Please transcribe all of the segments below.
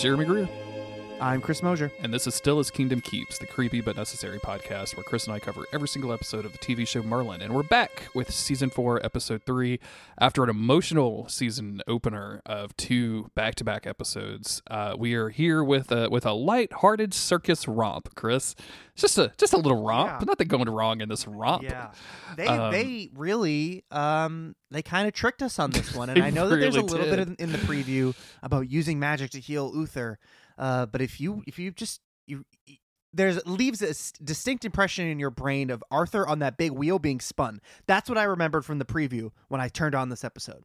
Jeremy Greer. I'm Chris Mosier. And this is Still His Kingdom Keeps, the creepy but necessary podcast where Chris and I cover every single episode of the TV show Merlin. And we're back with season four, episode three, after an emotional season opener of two back to back episodes. Uh, we are here with a with a light-hearted circus romp, Chris. Just a just a little romp. Yeah. Nothing going wrong in this romp. Yeah, they Um, they really um they kind of tricked us on this one, and I know that there's a really little bit did. in, in the preview about using magic to heal Uther, uh, but if you if you just you. There's leaves a distinct impression in your brain of Arthur on that big wheel being spun. That's what I remembered from the preview when I turned on this episode,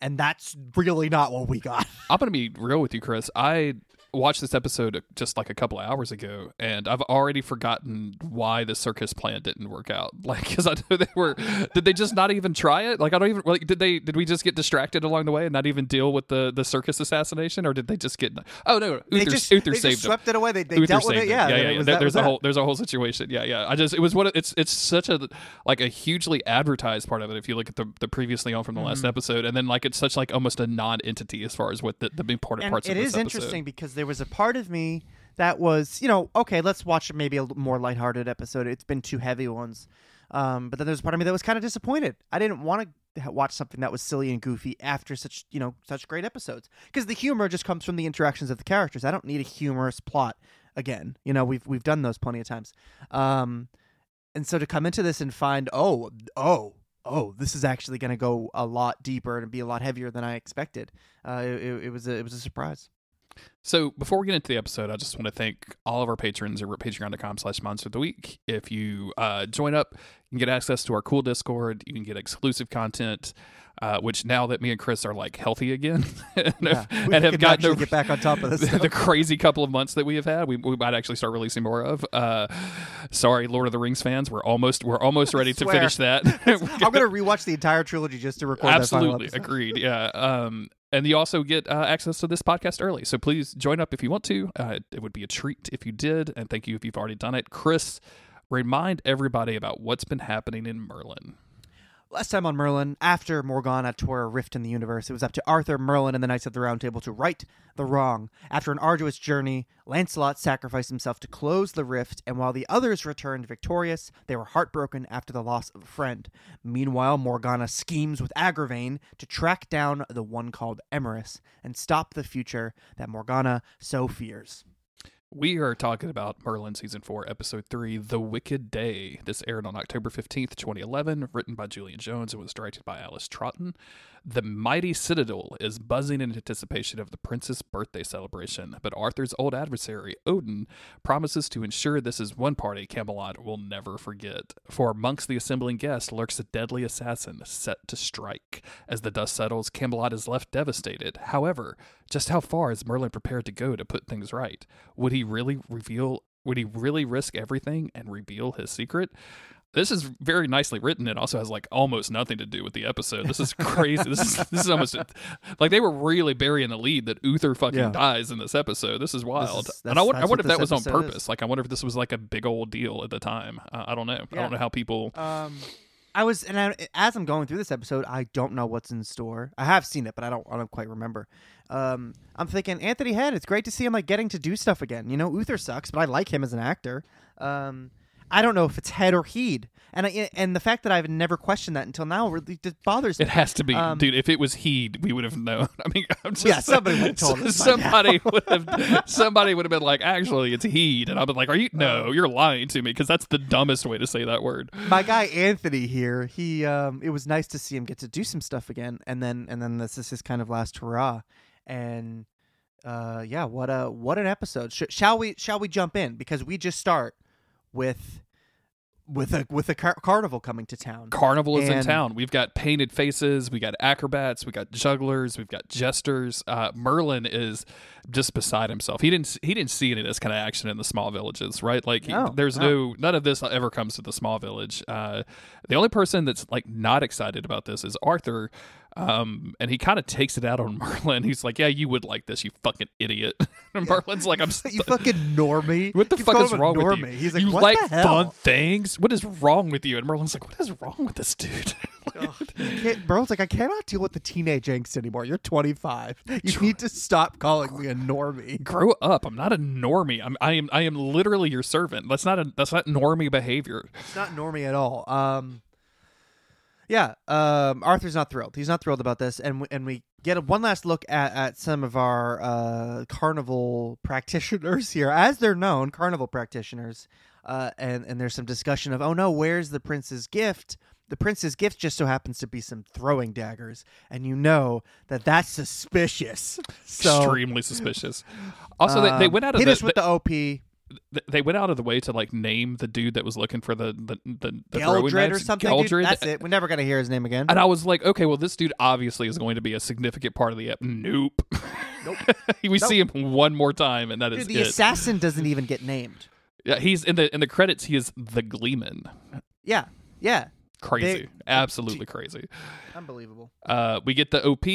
and that's really not what we got. I'm going to be real with you, Chris. I watched this episode just like a couple of hours ago, and I've already forgotten why the circus plan didn't work out. Like, because I know they were, did they just not even try it? Like, I don't even like. Did they? Did we just get distracted along the way and not even deal with the the circus assassination, or did they just get? Oh no, they Uther, just, Uther they saved just swept it away. They, they Uther dealt with it. Yeah, yeah, it yeah. There- there's a that. whole there's a whole situation. Yeah, yeah. I just it was what it's it's such a like a hugely advertised part of it. If you look at the the previously on from the last Mhm. episode, and then like it's such like almost a non-entity as far as what the, the important and parts it of is episode. interesting because there was a part of me that was, you know, okay, let's watch maybe a more lighthearted episode. It's been two heavy ones, um, but then there's a part of me that was kind of disappointed. I didn't want to watch something that was silly and goofy after such, you know, such great episodes because the humor just comes from the interactions of the characters. I don't need a humorous plot again. You know, we've we've done those plenty of times, um, and so to come into this and find, oh, oh. Oh, this is actually going to go a lot deeper and be a lot heavier than I expected. Uh, it- it was a, it was a surprise. So before we get into the episode, I just want to thank all of our patrons over at patreon.com slash monster of the week. If you uh, join up, you can get access to our cool Discord. You can get exclusive content, uh, which now that me and Chris are like healthy again and Yeah, have, and have gotten get back on top of this. the, the crazy couple of months that we have had, we, we might actually start releasing more of. Uh, sorry, Lord of the Rings fans, we're almost we're almost ready to finish that. I'm gonna rewatch the entire trilogy just to record Absolutely that final episode. agreed. Yeah. Um, and you also get uh, access to this podcast early. So please join up if you want to. Uh, it would be a treat if you did. And thank you if you've already done it. Chris, remind everybody about what's been happening in Merlin. Last time on Merlin, after Morgana tore a rift in the universe, it was up to Arthur, Merlin, and the Knights of the Round Table to right the wrong. After an arduous journey, Lancelot sacrificed himself to close the rift, and while the others returned victorious, they were heartbroken after the loss of a friend. Meanwhile, Morgana schemes with Agravain to track down the one called Emrys and stop the future that Morgana so fears. We are talking about Merlin season four, episode three, The Wicked Day. This aired on October 15th, 2011, written by Julian Jones and was directed by Alice Troughton. The mighty citadel is buzzing in anticipation of the prince's birthday celebration, but Arthur's old adversary, Odin, promises to ensure this is one party Camelot will never forget. For amongst the assembling guests lurks a deadly assassin set to strike. As the dust settles, Camelot is left devastated. However, just how far is Merlin prepared to go to put things right? Would he really reveal? Would he really risk everything and reveal his secret? This is very nicely written. It also has like almost nothing to do with the episode. This is crazy. this is this is almost like they were really burying the lead that Uther fucking Yeah. dies in this episode. This is wild. is- and I wonder, I wonder if that was on episode is. purpose. Like I wonder if this was like a big old deal at the time. Uh, I don't know. I don't know how people. Um, I was, and I, as I'm going through this episode, I don't know what's in store. I have seen it, but I don't, I don't quite remember. Um, I'm thinking Anthony Head. It's great to see him like getting to do stuff again. You know, Uther sucks, but I like him as an actor. Um, I don't know if it's Head or Heed, and I, and the fact that I've never questioned that until now really just bothers me. It has to be, Um, dude. If it was he, we would have known. I mean, I'm just Yeah, somebody would have told us Somebody would have. Somebody would have been like, "Actually, it's he," and I've been like, "Are you? No, you're lying to me," because that's the dumbest way to say that word. my guy Anthony here, he um it was nice to see him get to do some stuff again and then and then this is his kind of last hurrah. And uh yeah, what a what an episode. Sh- shall we shall we jump in because we just start with with a with a car- carnival coming to town. Carnival is in town. We've got painted faces. We got acrobats. We got jugglers. We've got jesters. Uh, Merlin is just beside himself. He didn't. He didn't see any of this kind of action in the small villages, right? Like, he- there's no. no none of this ever comes to the small village. Uh, the only person that's like not excited about this is Arthur. Um, and he kind of takes it out on Merlin. He's like, "Yeah, you would like this, you fucking idiot." and Merlin's like, "I'm you fucking normie. what the Keeps fuck is wrong with you? He's like, you what like the hell? fun things? What is wrong with you?" And Merlin's like, "What is wrong with this dude?" Can't- Merlin's like, I cannot deal with the teenage angst anymore. You're 25. You need to stop calling me a normie. Grow up. I'm not a normie. I'm I am I am literally your servant. That's not a that's not normie behavior. It's not normie at all. Um, yeah, um, Arthur's not thrilled. He's not thrilled about this, and we, and we get a, one last look at, at some of our uh, carnival practitioners here, as they're known, carnival practitioners. Uh, and and there's some discussion of, oh no, where's the prince's gift? The prince's gift just so happens to be some throwing daggers, and you know that that's suspicious. So Extremely suspicious. Also, they, they um, went out of hit the, us with the OP. th- they went out of the way to like name the dude that was looking for the the the, the throwing Geldred or knives. something. dude. Geldred. That's it. We're never gonna hear his name again. And I was like, okay, well, this dude obviously is going to be a significant part of the ep. Nope. Nope. we see him one more time, and that is Dude, the it. assassin doesn't even get named. yeah, he's in the in the credits. He is the Gleeman. Yeah, yeah, Crazy, They- absolutely crazy. unbelievable. Uh, we get the OP,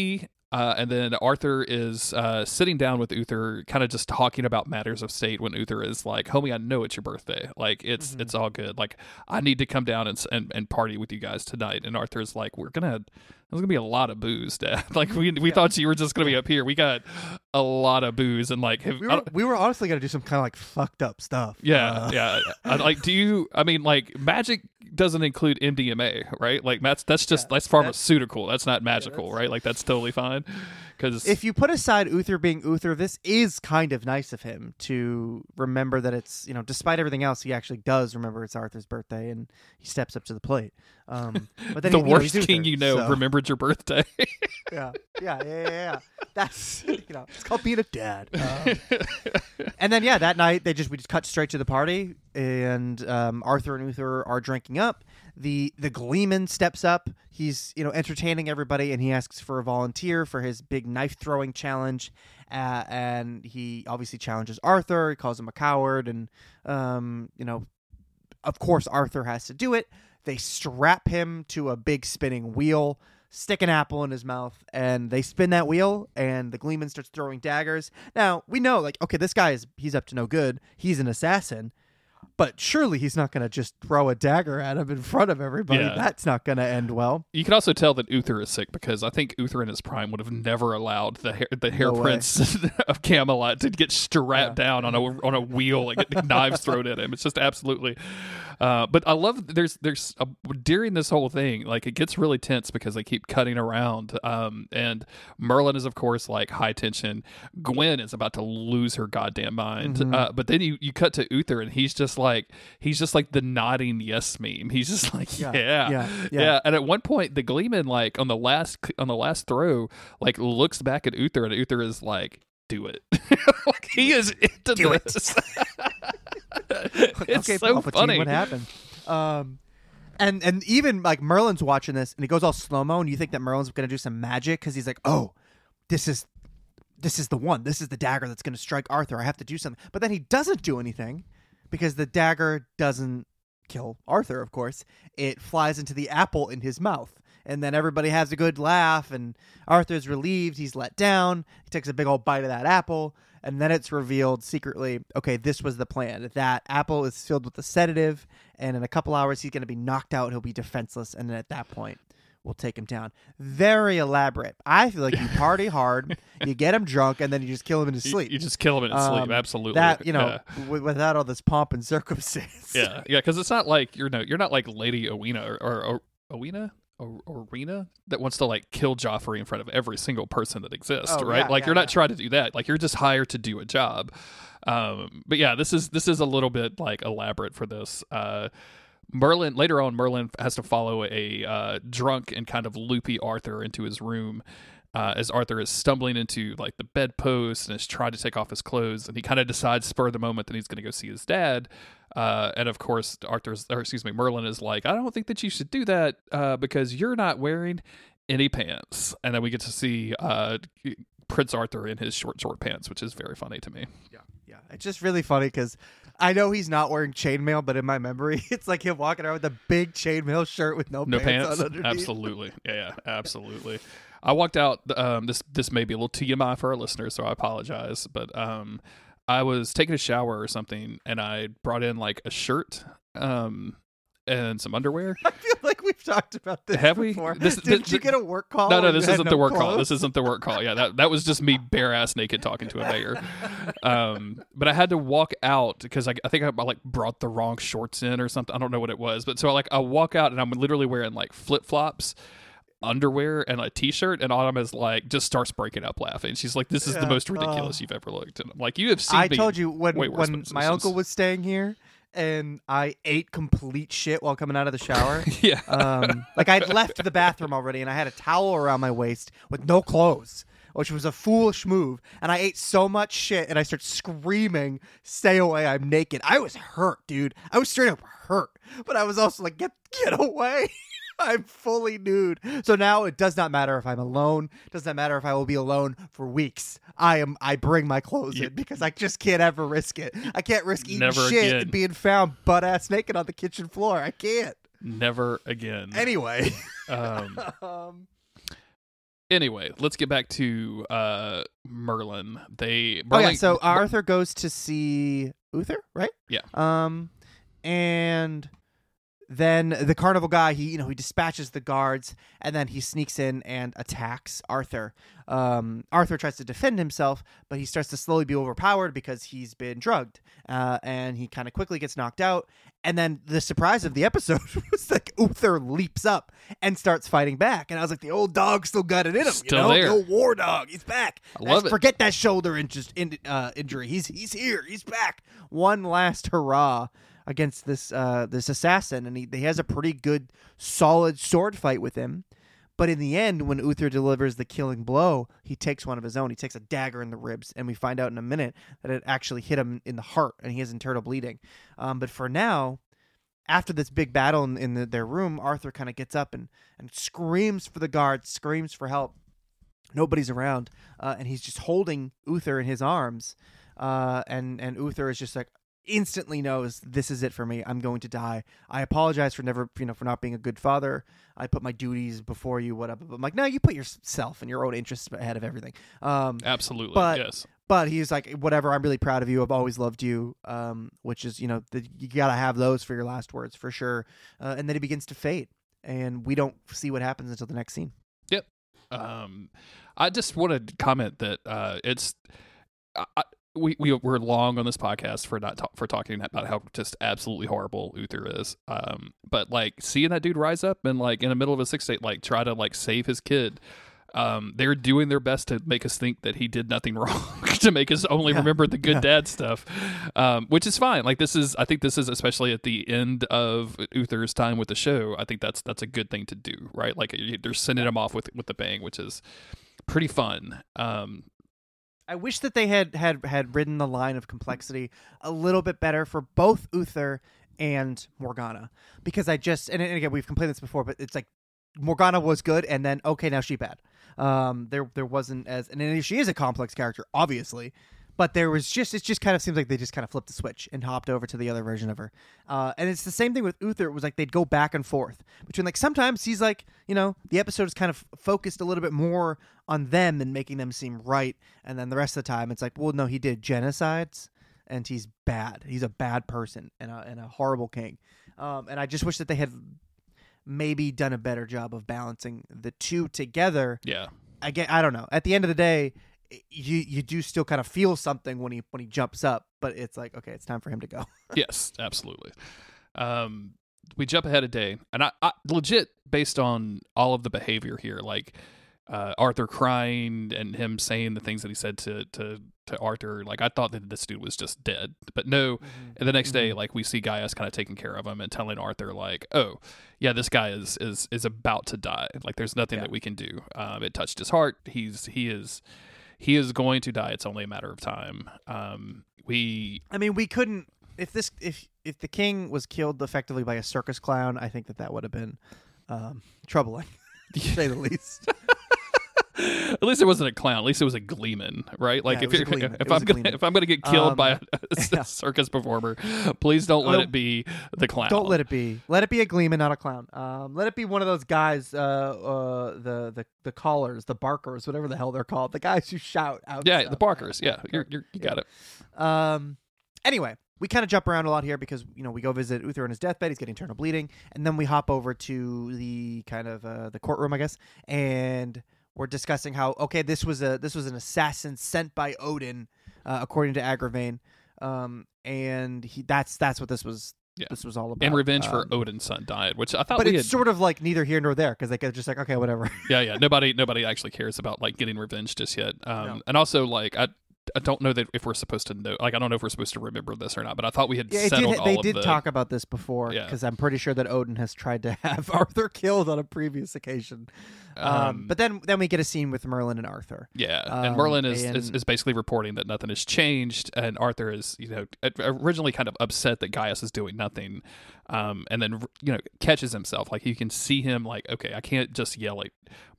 uh, and then Arthur is uh, sitting down with Uther, kind of just talking about matters of state. When Uther is like, "Homie, I know it's your birthday. Like, it's Mhm. it's all good. Like, I need to come down and, and and party with you guys tonight." And Arthur's like, "We're gonna." There's gonna be a lot of booze, Dad. Like we we thought you were just gonna be up here. We got a lot of booze and like have, We were, we were honestly gonna do some kind of like fucked up stuff. yeah, Uh, yeah. I, like, do you? I mean, like, magic doesn't include MDMA, right? Like, that's that's just Yeah, that's pharmaceutical. That's not magical, that's- right? Like, that's totally fine. Because If you put aside Uther being Uther, this is kind of nice of him to remember that it's you know, despite everything else, he actually does remember it's Arthur's birthday and he steps up to the plate. Um, but then the he- you know, worst king Uther, you know so- remembered your birthday. yeah, yeah, yeah, yeah, yeah. That's you know, it's called being a dad. Um, and then yeah, that night they just we just cut straight to the party, and um, Arthur and Uther are drinking up. The the Gleeman steps up. He's you know entertaining everybody, and he asks for a volunteer for his big knife throwing challenge. Uh, and he obviously challenges Arthur. He calls him a coward, and um, you know, of course Arthur has to do it. They strap him to a big spinning wheel stick an apple in his mouth and they spin that wheel and the gleeman starts throwing daggers now we know like okay this guy is he's up to no good he's an assassin but surely he's not going to just throw a dagger at him in front of everybody Yeah. that's not going to end well you can also tell that Uther is sick because I think Uther in his prime would have never allowed the heir, the heir No prince of Camelot to get strapped down on a on a wheel and get knives thrown at him. It's just absolutely. Uh, but I love there's there's a, during this whole thing like it gets really tense because they keep cutting around um, and Merlin is of course like high tension Gwen is about to lose her goddamn mind Mhm. uh, but then you, you cut to Uther and he's just like he's just like the nodding yes meme. He's just like Yeah, yeah. yeah, yeah, yeah. and at one point the Gleeman like on the last on the last throw like looks back at Uther and Uther is like do it. Like he is into Do it. this. Okay, it's so Palpatine, funny. what happened? Um and and even like merlin's watching this and he goes all slow-mo and you think that merlin's going to do some magic because he's like oh this is this is the one. This is the dagger that's going to strike arthur. I have to do something. But then he doesn't do anything because the dagger doesn't kill arthur of course. It flies into the apple in his mouth. And then everybody has a good laugh and arthur's relieved. He's let down. He takes a big old bite of that apple and then it's revealed secretly okay this was the plan. That apple is filled with a sedative and in a couple hours he's going to be knocked out. He'll be defenseless and then at that point we'll take him down very elaborate i feel like you party hard you get him drunk and then you just kill him in his You- sleep You, just kill him in his Um, sleep. Absolutely. that you know Yeah. w- without all this pomp and circumstance Yeah, yeah, because it's not like you're no, you're not like Lady Owena or, or, or Owena or Arena that wants to like kill Joffrey in front of every single person that exists, Oh, right? yeah, like yeah, you're not trying to do that. Like you're just hired to do a job. Um, but yeah, this is this is a little bit like elaborate for this. Uh, Merlin later on, Merlin has to follow a uh, drunk and kind of loopy Arthur into his room. Uh, as Arthur is stumbling into like the bedpost and is trying to take off his clothes, and he kind of decides spur of the moment that he's going to go see his dad. Uh, and of course, Arthur's, or excuse me, Merlin is like, I don't think that you should do that uh, because you're not wearing any pants. And then we get to see uh, Prince Arthur in his short, short pants, which is very funny to me. Yeah, yeah. It's just really funny because I know he's not wearing chainmail, but in my memory, it's like him walking around with a big chainmail shirt with no, No pants, on underneath. absolutely, yeah, yeah, absolutely. I walked out. Um, this this may be a little TMI for our listeners, so I apologize. But um, I was taking a shower or something, and I brought in like a shirt, um, and some underwear. I feel like we've talked about this Have we? before. This- Didn't this- you get a work call? no, no, this isn't no the work call. This isn't the work call. Yeah, that that was just me bare ass naked talking to a mayor. Um, but I had to walk out because I, I think I like brought the wrong shorts in or something. I don't know what it was, but so I like I walk out and I'm literally wearing like flip flops. Underwear and a t-shirt, and Autumn is like just starts breaking up laughing. She's like, "This is the most ridiculous you've ever looked." And I'm like, "You have seen I me." told you when when my uncle was staying here, and I ate complete shit while coming out of the shower. yeah, um, like I'd left the bathroom already, and I had a towel around my waist with no clothes, which was a foolish move. And I ate so much shit, and I started screaming, "Stay away! I'm naked!" I was hurt, dude. I was straight up hurt, but I was also like, "Get get away!" I'm fully nude. So now it does not matter if I'm alone. Does not matter if I will be alone for weeks. I am. I bring my clothes You- in because I just can't ever risk it. I can't risk eating shit again. and being found butt ass naked on the kitchen floor. I can't. never again. Anyway. Um, um, anyway, let's get back to uh, Merlin. They oh yeah, Merlin- so Arthur goes to see Uther, right? Yeah. Um, and then the carnival guy, he you know he dispatches the guards, and then he sneaks in and attacks Arthur. Um, Arthur tries to defend himself, but he starts to slowly be overpowered because he's been drugged, uh, and he kind of quickly gets knocked out. And then the surprise of the episode was like Uther leaps up and starts fighting back, and I was like, the old dog still got it in him, Still you know, there. the old war dog, he's back. I love it. Forget that shoulder in, uh, injury. He's he's here. He's back. One last hurrah against this uh, this assassin, and he, he has a pretty good, solid sword fight with him. But in the end, when Uther delivers the killing blow, he takes one of his own. He takes a dagger in the ribs, and we find out in a minute that it actually hit him in the heart, and he has internal bleeding. Um, but for now, after this big battle in, in the, their room, Arthur kind of gets up and, and screams for the guards, screams for help. Nobody's around, uh, and he's just holding Uther in his arms. Uh, and and Uther is just like instantly knows this is it for me. I'm going to die. I apologize for never, you know, for not being a good father. I put my duties before you, whatever. But I'm like, no, you put yourself and your own interests ahead of everything. Um, absolutely but- yes. but he's like, whatever. I'm really proud of you. I've always loved you. Um, which is, you know, the, you gotta have those for your last words for sure. Uh, and then he begins to fade, and we don't see what happens until the next scene. Yep. Um, I just want to comment that uh, it's I, I, we we we're long on this podcast for not ta- for talking about how just absolutely horrible Uther is. Um, but like seeing that dude rise up and like in the middle of a six state like try to like save his kid. Um, they're doing their best to make us think that he did nothing wrong, to make us only Yeah. remember the good Yeah. dad stuff, um, which is fine. Like this is, I think this is especially at the end of Uther's time with the show. I think that's that's a good thing to do, right? Like they're sending him off with with the bang, which is pretty fun. Um, I wish that they had had had ridden the line of complexity a little bit better for both Uther and Morgana, because I just and, and again we've complained this before, but it's like Morgana was good, and then okay now she bad. Um, there there wasn't as and she is a complex character, obviously, but there was just it just kind of seems like they just kind of flipped the switch and hopped over to the other version of her. Uh, and it's the same thing with Uther. It was like they'd go back and forth between like sometimes he's like you know the episode is kind of focused a little bit more on them and making them seem right, and then the rest of the time it's like well no he did genocides and he's bad. He's a bad person and a and a horrible king. Um, and I just wish that they had maybe done a better job of balancing the two together yeah, I get I don't know. At the end of the day, you you do still kind of feel something when he when he jumps up, but it's like okay, it's time for him to go. yes, absolutely. Um, we jump ahead a day, and I, I legit based on all of the behavior here, like uh, Arthur crying and him saying the things that he said to to to Arthur. Like I thought that this dude was just dead, but no. And the next day, Mhm. like we see Gaius kind of taking care of him and telling Arthur, like, "Oh, yeah, this guy is is is about to die. Like, there's nothing Yeah. that we can do. Um, it touched his heart. He's he is he is going to die. It's only a matter of time. Um, we I mean, we couldn't if this if if the king was killed effectively by a circus clown, I think that that would have been um, troubling, to say the least. At least it wasn't a clown. At least it was a gleeman, right? Like Yeah, if you're, if I'm gonna if I'm gonna get killed Um, by a, yeah. circus performer, please don't let Oh. it be the clown. Don't let it be. Let it be a gleeman, not a clown. Um, let it be one of those guys, uh, uh, the the the callers, the barkers, whatever the hell they're called, the guys who shout out. Yeah, stuff. the Barkers. Yeah, you're, you're, you got it. Um. Anyway, we kind of jump around a lot here because you know we go visit Uther on his deathbed. He's getting internal bleeding, and then we hop over to the kind of uh, the courtroom, I guess, and we're discussing how okay this was a this was an assassin sent by Odin, uh, according to Agravain, um, and he that's that's what this was. Yeah. This was all about. And revenge for Um, Odin's son died, which I thought but it's had. sort of like neither here nor there because they could just like okay whatever. yeah, yeah. Nobody, nobody actually cares about like getting revenge just yet. Um, No. and also like I, I don't know that if we're supposed to know. Like I don't know if we're supposed to remember this or not. But I thought we had Yeah, settled did, all they did the. talk about this before Yeah. because I'm pretty sure that Odin has tried to have Arthur killed on a previous occasion. Um, um, but then then we get a scene with Merlin and Arthur. Yeah, Um, and Merlin is, is and- is basically reporting that nothing has changed, and Arthur is you know originally kind of upset that Gaius is doing nothing, um, and then you know catches himself like you can see him like okay I can't just yell at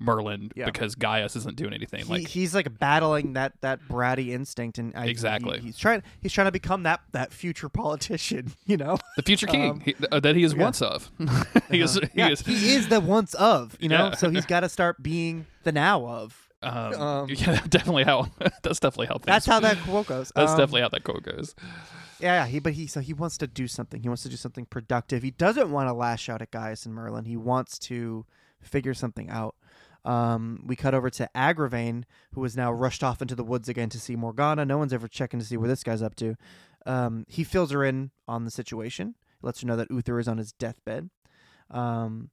Merlin Yeah. because Gaius isn't doing anything He, like he's like battling that that bratty instinct, and I, Exactly. he- he's trying he's trying to become that that future politician. You know, the future king um, he, uh, that he is yeah. once of. he is Uh-huh. he yeah, is he is the once of. You know, so he's got to start being the now of. um, um, yeah definitely how that's definitely how things, That's how that quote goes. that's Um, definitely how that quote goes. Yeah, yeah, he but he so he wants to do something. He wants to do something productive. He doesn't want to lash out at Gaius and Merlin. He wants to figure something out. Um, we cut over to Agravain, who is now rushed off into the woods again to see Morgana. No one's ever checking to see where this guy's up to. Um, he fills her in on the situation. Lets her know that Uther is on his deathbed. Um,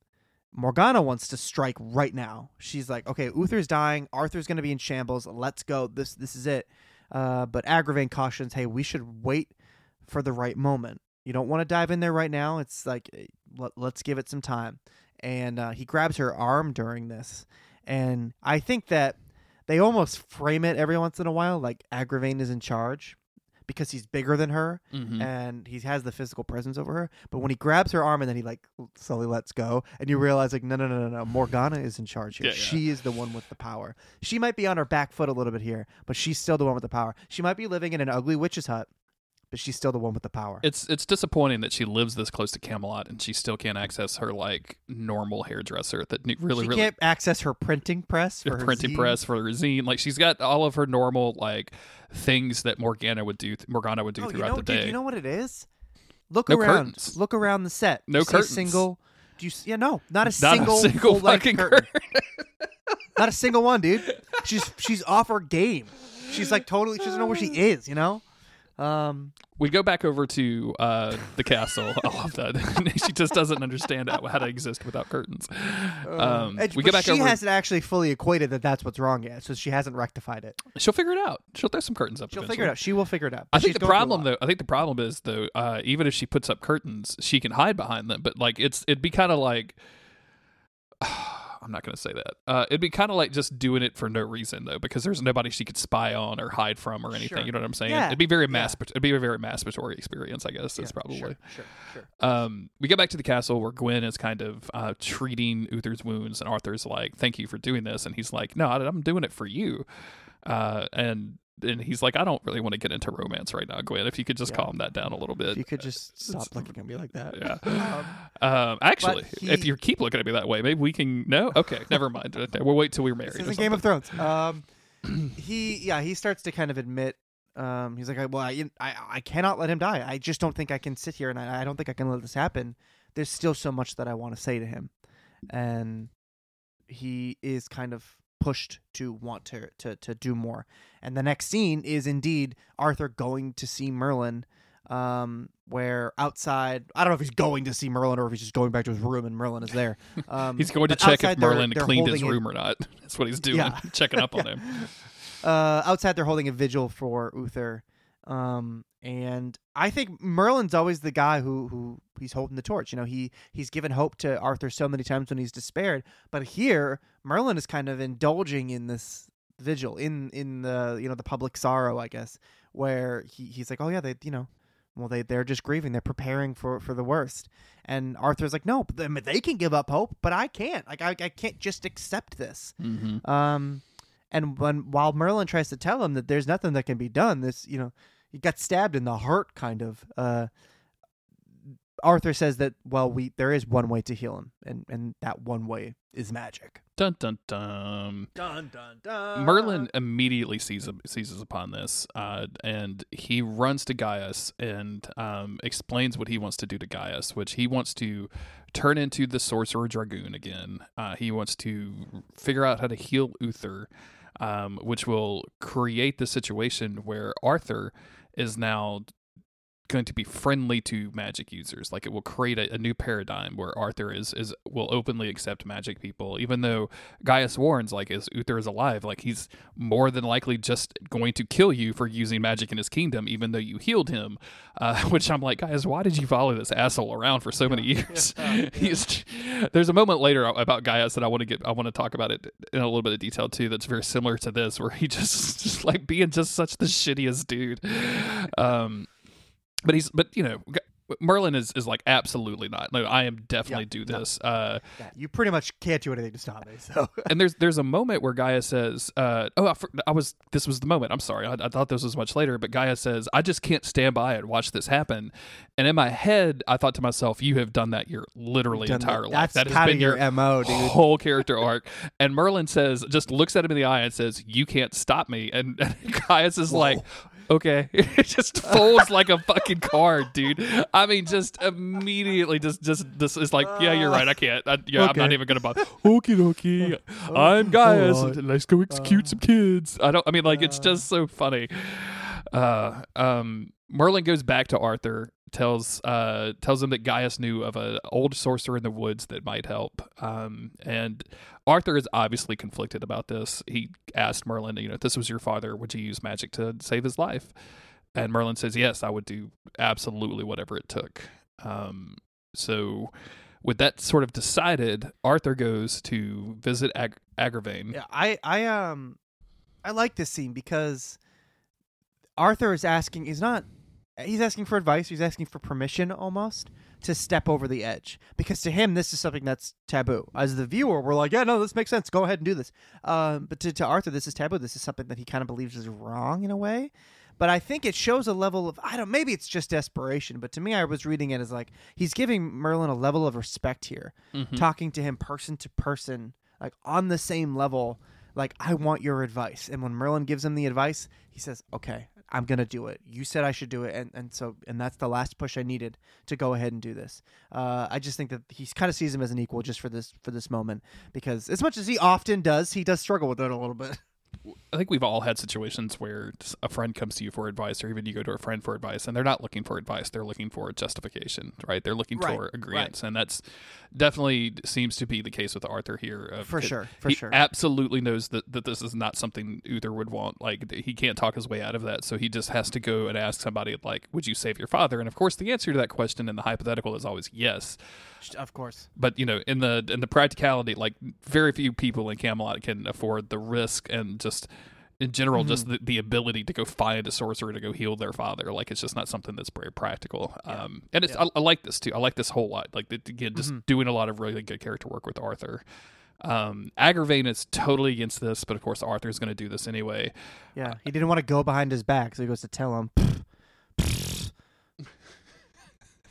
Morgana wants to strike right now. She's like, "Okay, Uther's dying. Arthur's going to be in shambles. Let's go. This this is it." Uh, but Agravain cautions, "Hey, we should wait for the right moment. You don't want to dive in there right now. It's like eh, let, let's give it some time." And uh, he grabs her arm during this, and I think that they almost frame it every once in a while like Agravain is in charge because he's bigger than her Mhm. and he has the physical presence over her. But when he grabs her arm and then he like slowly lets go, and you realize like no no no no no Morgana is in charge here. Yeah, yeah. She is the one with the power. She might be on her back foot a little bit here, but she's still the one with the power. She might be living in an ugly witch's hut, but she's still the one with the power. It's it's disappointing that she lives this close to Camelot and she still can't access her like normal hairdresser that really she really can't access her printing press for her her printing zine. press for her zine. Like she's got all of her normal like things that Morgana would do. Morgana would do Oh, you throughout know, the dude, day. you know what it is? Look No around. curtains. Look around the set. No You curtains. Single. Do you? Yeah, no, not a Not single, a single fucking curtain. curtain. Not a single one, dude. She's she's off her game. She's like totally. She doesn't know where she is. You know. Um. we go back over to uh, the castle. I love that. she just doesn't understand how, how to exist without curtains. Um, and- we go back she over. hasn't actually fully equated that that's what's wrong yet, so she hasn't rectified it. She'll figure it out. She'll throw some curtains up. She'll eventually. figure it out. She will figure it out. I think the going through a problem, though, I think the problem is though, uh, even if she puts up curtains, she can hide behind them. But like, it's it'd be kind of like, I'm not gonna say that. Uh, it'd be kind of like just doing it for no reason though, because there's nobody she could spy on or hide from or anything. Sure. You know what I'm saying? Yeah. It'd be very Yeah. mas- It'd be a very masturbatory experience, I guess. That's Yeah, probably. sure, sure, sure. Um, we get back to the castle where Gwen is kind of uh, treating Uther's wounds, and Arthur's like, "Thank you for doing this," and he's like, "No, I'm doing it for you." Uh, and and he's like, "I don't really want to get into romance right now, Gwen. If you could just Yeah. calm that down a little bit." If you could just stop looking at me like that. yeah. Um, Um, actually, he- if you keep looking at me that way, maybe we can. No, okay, never mind. We'll wait till we're married. This isn't Game of. Thrones. Um, he yeah he starts to kind of admit. Um, he's like, well, I, I I cannot let him die. I just don't think I can sit here and I, I don't think I can let this happen. There's still so much that I want to say to him, and he is kind of pushed to want to to to do more. And the next scene is indeed Arthur going to see Merlin. Um, where outside, I don't know if he's going to see Merlin or if he's just going back to his room and Merlin is there. Um, He's going to check if outside they're- Merlin they're cleaned his a- room or not. That's what he's doing. Yeah. Checking up on him. uh, outside they're holding a vigil for Uther. Um, and I think Merlin's always the guy who who he's holding the torch. You know, he he's given hope to Arthur so many times when he's despaired, but here Merlin is kind of indulging in this vigil in in the you know the public sorrow, I guess, where he, he's like, oh yeah, they you know. Well, they they're just grieving. They're preparing for, for the worst, and Arthur's like, no, they, they can give up hope, but I can't. Like, I, I can't just accept this. Mm-hmm. Um, And when while Merlin tries to tell him that there's nothing that can be done, this you know he got stabbed in the heart, kind of. Uh, Arthur says that well, we there is one way to heal him, and and that one way is magic. Dun dun dun. Dun dun dun. Merlin immediately sees seizes upon this, uh, and he runs to Gaius and um, explains what he wants to do to Gaius, which he wants to turn into the sorcerer dragoon again. Uh, he wants to figure out how to heal Uther, um, which will create the situation where Arthur is now going to be friendly to magic users. Like it will create a, a, new paradigm where Arthur is is will openly accept magic people, even though Gaius warns like as Uther is alive, like he's more than likely just going to kill you for using magic in his kingdom, even though you healed him. Uh, which I'm like, guys, why did you follow this asshole around for so many years? he's there's a moment later about Gaius that I want to get I want to talk about it in a little bit of detail too. That's very similar to this, where he just just like being just such the shittiest dude. Um, but he's but you know Merlin is, is like absolutely not. No, I am definitely do no. this. Uh, Yeah, you pretty much can't do anything to stop me. So and there's there's a moment where Gaius says, uh, "Oh, I, for- I was this was the moment. I'm sorry, I, I thought this was much later." But Gaius says, "I just can't stand by and watch this happen." And in my head, I thought to myself, "You have done that your literally Done that- entire life. That's That has been of your mo, dude. whole character arc." And Merlin says, just looks at him in the eye and says, "You can't stop me." And, and Gaius is like. Okay, it just folds like a fucking card, dude. I mean, just immediately, just, just this is like, yeah, you're right. I can't. I, yeah, I'm not even gonna bother. Okie dokie, I'm Gaius. alright. Let's go execute some kids. I don't. I mean, like, it's just so funny. Uh, um, Merlin goes back to Arthur, tells uh tells him that Gaius knew of an old sorcerer in the woods that might help. Um, and Arthur is obviously conflicted about this. He asked Merlin, you know, if this was your father, would you use magic to save his life? And Merlin says, yes, I would do absolutely whatever it took. Um, so with that sort of decided, Arthur goes to visit Ag- Agravain. Yeah, I I um I like this scene because Arthur is asking he's not he's asking for advice, he's asking for permission almost to step over the edge because to him this is something that's taboo. As the viewer, we're like, yeah, no, this makes sense. Go ahead and do this. Um, but to, to Arthur, this is taboo. This is something that he kind of believes is wrong in a way. But I think it shows a level of I don't maybe it's just desperation, but to me I was reading it as like he's giving Merlin a level of respect here Mhm. talking to him person to person, like on the same level. Like, I want your advice. And when Merlin gives him the advice, he says, Okay, I'm gonna do it. You said I should do it, and, and so and that's the last push I needed to go ahead and do this. Uh, I just think that he kind of sees him as an equal just for this for this moment because as much as he often does, he does struggle with it a little bit. I think we've all had situations where a friend comes to you for advice, or even you go to a friend for advice, and they're not looking for advice; they're looking for justification, right? They're looking Right, for agreements, and that's definitely seems to be the case with Arthur here. For sure, for he sure. absolutely knows that, that this is not something Uther would want. Like he can't talk his way out of that, so he just has to go and ask somebody, like, "Would you save your father?" And of course, the answer to that question in the hypothetical is always yes Of course. but you know in the in the practicality like very few people in camelot can afford the risk and just in general just the, the ability to go find a sorcerer to go heal their father. Like it's just not something that's very practical. Um and it's I, I like this too. I like this whole lot. Like again just doing a lot of really good character work with arthur. Um agravain is totally against this but of course arthur's going to do this anyway. Yeah, he didn't want to go behind his back, so he goes to tell him.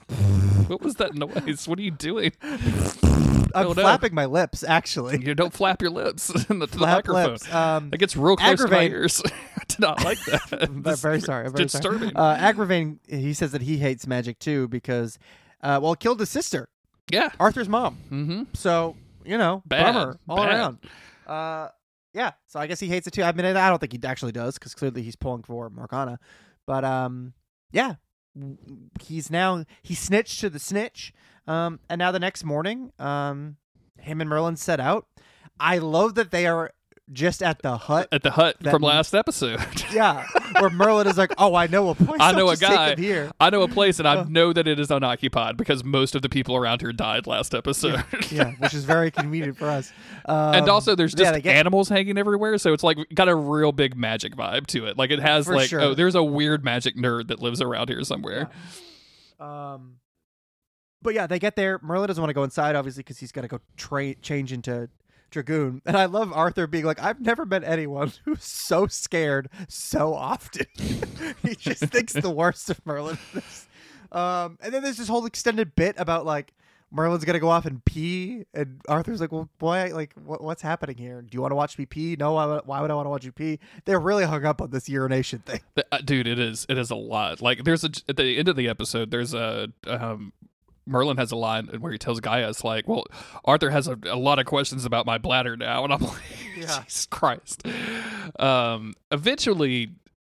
what was that noise what are you doing I'm Oh, no. flapping my lips, actually. you don't flap your lips in the, to the Flap microphone lips. Um, That gets real close to my ears. I did not like that. I'm very sorry. I'm very disturbing. sorry. Uh, Agravain, he says that he hates magic too because, uh, well, it killed his sister, yeah. Arthur's mom. Mm-hmm. So you know, Bad. bummer all Bad. around. Uh, yeah. So I guess he hates it too. I mean, I don't think he actually does because clearly he's pulling for Morgana. But um, yeah, he's now he snitched to the snitch. Um, and now the next morning, um, him and Merlin set out. I love that they are just at the hut. At the hut from last episode. Yeah, where Merlin is like, "Oh, I know a place. I I'll know a guy. here." I know a place and I Uh. know that it is unoccupied because most of the people around here died last episode. yeah, which is very convenient for us. Um, and also there's just they get- animals hanging everywhere, so it's like got a real big magic vibe to it. Like it has For like sure. oh, there's a weird magic nerd that lives around here somewhere. Um, but yeah, they get there. Merlin doesn't want to go inside, obviously, because he's got to go tra- change into dragoon, and I love Arthur being like, "I've never met anyone who's so scared so often." he just thinks the worst of Merlin. Um, and then there's this whole extended bit about like Merlin's gonna go off and pee, and Arthur's like, "Well, boy, like, what, what's happening here? Do you want to watch me pee? No, why, would- why would I want to watch you pee?" They're really hung up on this urination thing. Uh, dude it is it is a lot like there's a at the end of the episode there's a um merlin has a line where he tells gaius like well arthur has a, a lot of questions about my bladder now. And i'm like Yeah. jesus christ. Um eventually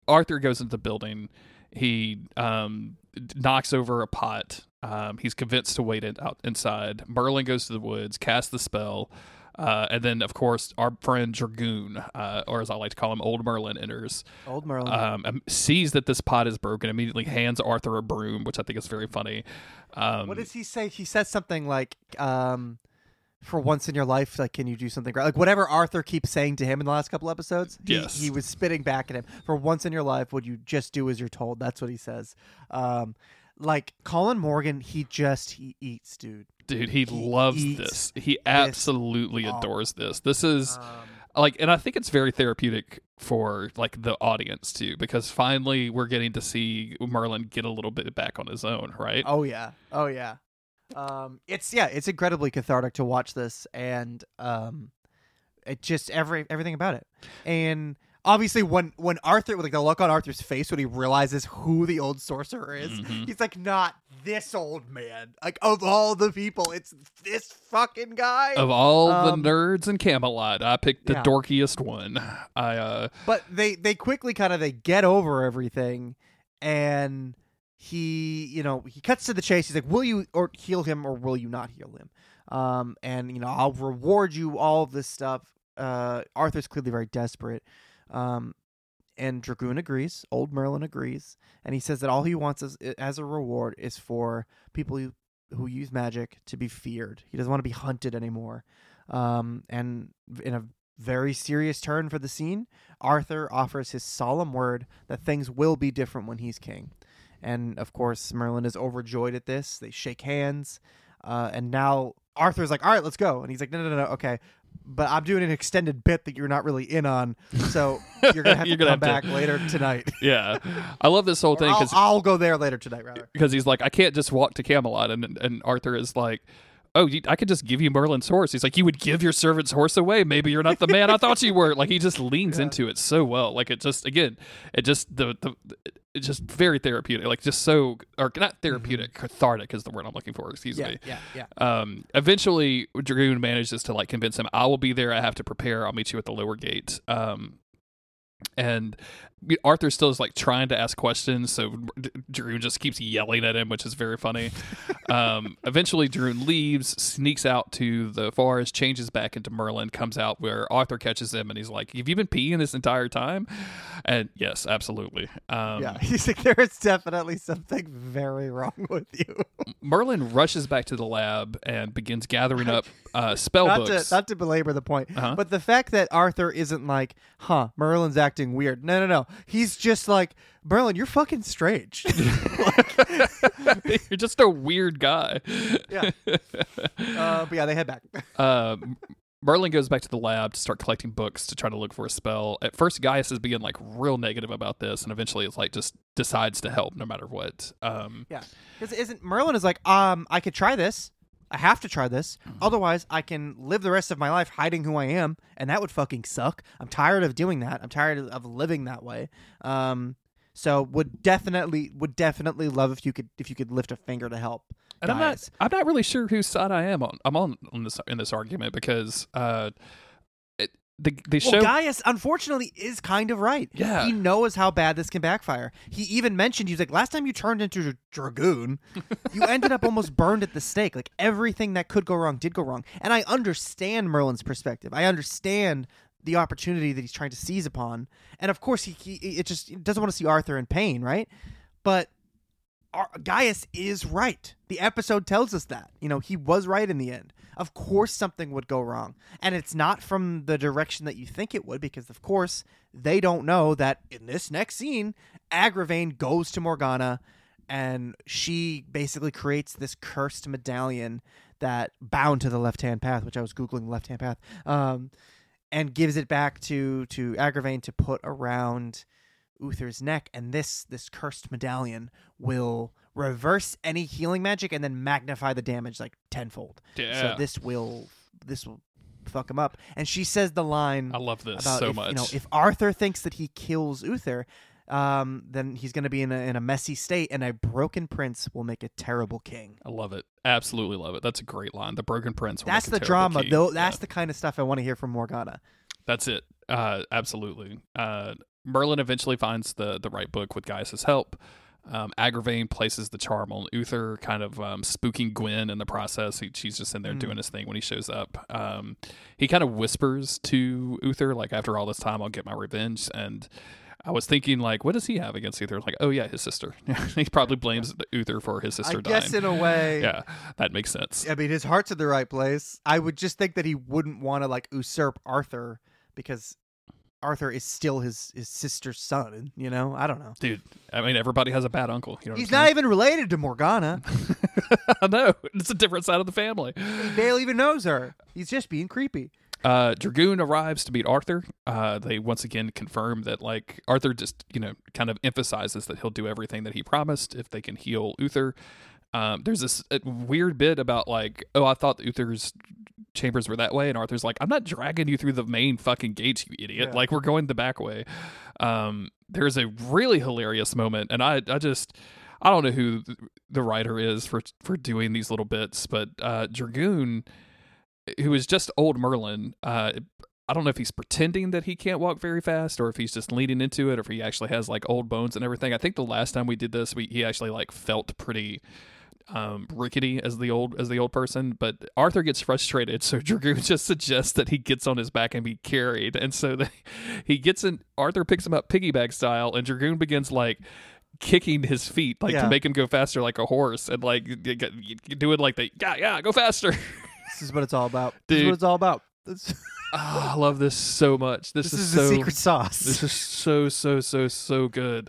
arthur goes into the building. He um knocks over a pot. Um he's convinced to wait it out inside. Merlin goes to the woods casts the spell uh, and then, of course, our friend Dragoon, uh, or as I like to call him, Old Merlin, enters Old Merlin. um, sees that this pot is broken, immediately hands Arthur a broom, which I think is very funny. Um, what does he say? He says something like, um, "For once in your life, like, can you do something great?" Like whatever Arthur keeps saying to him in the last couple episodes. He, Yes. he was spitting back at him. For once in your life, would you just do as you're told? That's what he says. Um, like Colin Morgan, he just he eats, dude. Dude, he, he loves this. He absolutely up. adores this. This is Um, like, and I think it's very therapeutic for like the audience too, because finally we're getting to see Merlin get a little bit back on his own, right? Oh yeah. Oh yeah. Um it's yeah, it's incredibly cathartic to watch this and um it just every everything about it. And obviously when when Arthur like the look on Arthur's face when he realizes who the old sorcerer is, Mhm. he's like not this old man. Like of all the people, it's this fucking guy. Of all Um, the nerds in Camelot, I picked the yeah. dorkiest one. I uh but they they quickly kind of they get over everything and he you know he cuts to the chase he's like will you or heal him or will you not heal him um and you know i'll reward you all of this stuff uh arthur's clearly very desperate um and dragoon agrees old merlin agrees and he says that all he wants as, as a reward is for people who, who use magic to be feared he doesn't want to be hunted anymore um and in a very serious turn for the scene Arthur offers his solemn word that things will be different when he's king. And of course, Merlin is overjoyed at this. They shake hands. Uh, and now Arthur's like, all right, let's go. And he's like, no, no, no, no, okay. But I'm doing an extended bit that you're not really in on. So you're going to have to gonna come have to- back later tonight. yeah. I love this whole Or thing I'll, because I'll go there later tonight, rather. because he's like, I can't just walk to Camelot, and and Arthur is like, Oh, I could just give you Merlin's horse. He's like, you would give your servant's horse away. Maybe you're not the man I thought you were. Like he just leans Yeah. into it so well. Like it just again, it just the the it's just very therapeutic. Like just so or not therapeutic, cathartic is the word I'm looking for. Excuse Yeah, me. yeah, yeah. Um, eventually, Dragoon manages to like convince him, "I will be there. I have to prepare. I'll meet you at the lower gate." Um, and Arthur still is like trying to ask questions, so D- Dragoon just keeps yelling at him, which is very funny. um, eventually, Dragoon leaves, sneaks out to the forest, changes back into Merlin, comes out where Arthur catches him, and he's like, "Have you been peeing this entire time?" And yes, absolutely. Um, yeah, he's like, there is definitely something very wrong with you. Merlin rushes back to the lab and begins gathering up uh, spell not books. to not to belabor the point, Uh-huh. but the fact that Arthur isn't like, huh, Merlin's acting weird. No, no, no. He's just like, Merlin, you're fucking strange. You're just a weird guy. yeah. Uh, but yeah, they head back. Uh, Merlin goes back to the lab to start collecting books to try to look for a spell. At first, Gaius is being like real negative about this, and eventually, it's like just decides to help no matter what. Um, Yeah, because isn't Merlin is like, um, I could try this. I have to try this. Otherwise, I can live the rest of my life hiding who I am, and that would fucking suck. I'm tired of doing that. I'm tired of- living that way. Um, so would definitely would definitely love if you could if you could lift a finger to help. and I'm not, I'm not really sure whose side I am on. I'm on, on this in this argument because uh, the the show. Well, Gaius unfortunately is kind of right. Yeah. he knows how bad this can backfire. He even mentioned he's like, last time you turned into a dragoon, you ended up almost burned at the stake. Like everything that could go wrong did go wrong. And I understand Merlin's perspective. I understand the opportunity that he's trying to seize upon. And of course, he, he it just he doesn't want to see Arthur in pain, right? But Ar- Gaius is right. The episode tells us that. You know, he was right in the end. Of course, something would go wrong. And it's not from the direction that you think it would, because, of course, they don't know that in this next scene, Agravain goes to Morgana and she basically creates this cursed medallion that bound to the left hand path, which I was googling left hand path, um, and gives it back to to Agravain to put around Uther's neck, and this this cursed medallion will reverse any healing magic and then magnify the damage like tenfold. Yeah. So this will this will fuck him up. And she says the line I love this so if, much. you know if Arthur thinks that he kills Uther, um, then he's going to be in a, in a messy state, and a broken prince will make a terrible king. I love it. Absolutely love it. That's a great line. The Broken Prince. will That's the drama, king. though. Yeah. That's the kind of stuff I want to hear from Morgana. That's it. Uh, absolutely. Uh, Merlin eventually finds the the right book with Gaius' help. Um, Agravain places the charm on Uther, kind of um, spooking Gwen in the process. He, she's just in there Mm. doing his thing when he shows up. Um, he kind of whispers to Uther, like, after all this time, I'll get my revenge. And I was thinking, like, what does he have against Uther? Like, oh, yeah, his sister. he probably blames Uther for his sister I guess dying. in a way, yeah, that makes sense. I mean, his heart's in the right place. I would just think that he wouldn't want to like usurp Arthur because Arthur is still his his sister's son. You know, I don't know. Dude, I mean, everybody has a bad uncle. You know He's not even related to Morgana. know. It's a different side of the family. he barely even knows her. He's just being creepy. Uh, Dragoon arrives to meet Arthur. Uh, they once again confirm that like Arthur just you know kind of emphasizes that he'll do everything that he promised if they can heal Uther. Um, there's this uh, weird bit about like, oh, I thought Uther's chambers were that way, and Arthur's like, I'm not dragging you through the main fucking gates, you idiot. Yeah. Like we're going the back way. Um, there's a really hilarious moment, and I I just I don't know who the writer is for for doing these little bits, but uh, Dragoon, who is just old Merlin, uh, I don't know if he's pretending that he can't walk very fast, or if he's just leaning into it, or if he actually has like old bones and everything. I think the last time we did this, we he actually like felt pretty um rickety as the old as the old person but arthur gets frustrated so dragoon just suggests that he gets on his back and be carried and so they, he gets in arthur picks him up piggyback style and dragoon begins like kicking his feet like Yeah. to make him go faster like a horse and like doing like the yeah yeah go faster This is what it's all about. This is what it's all about. This, Ah, i love this so much this, this is, is so secret sauce. this is so so so so good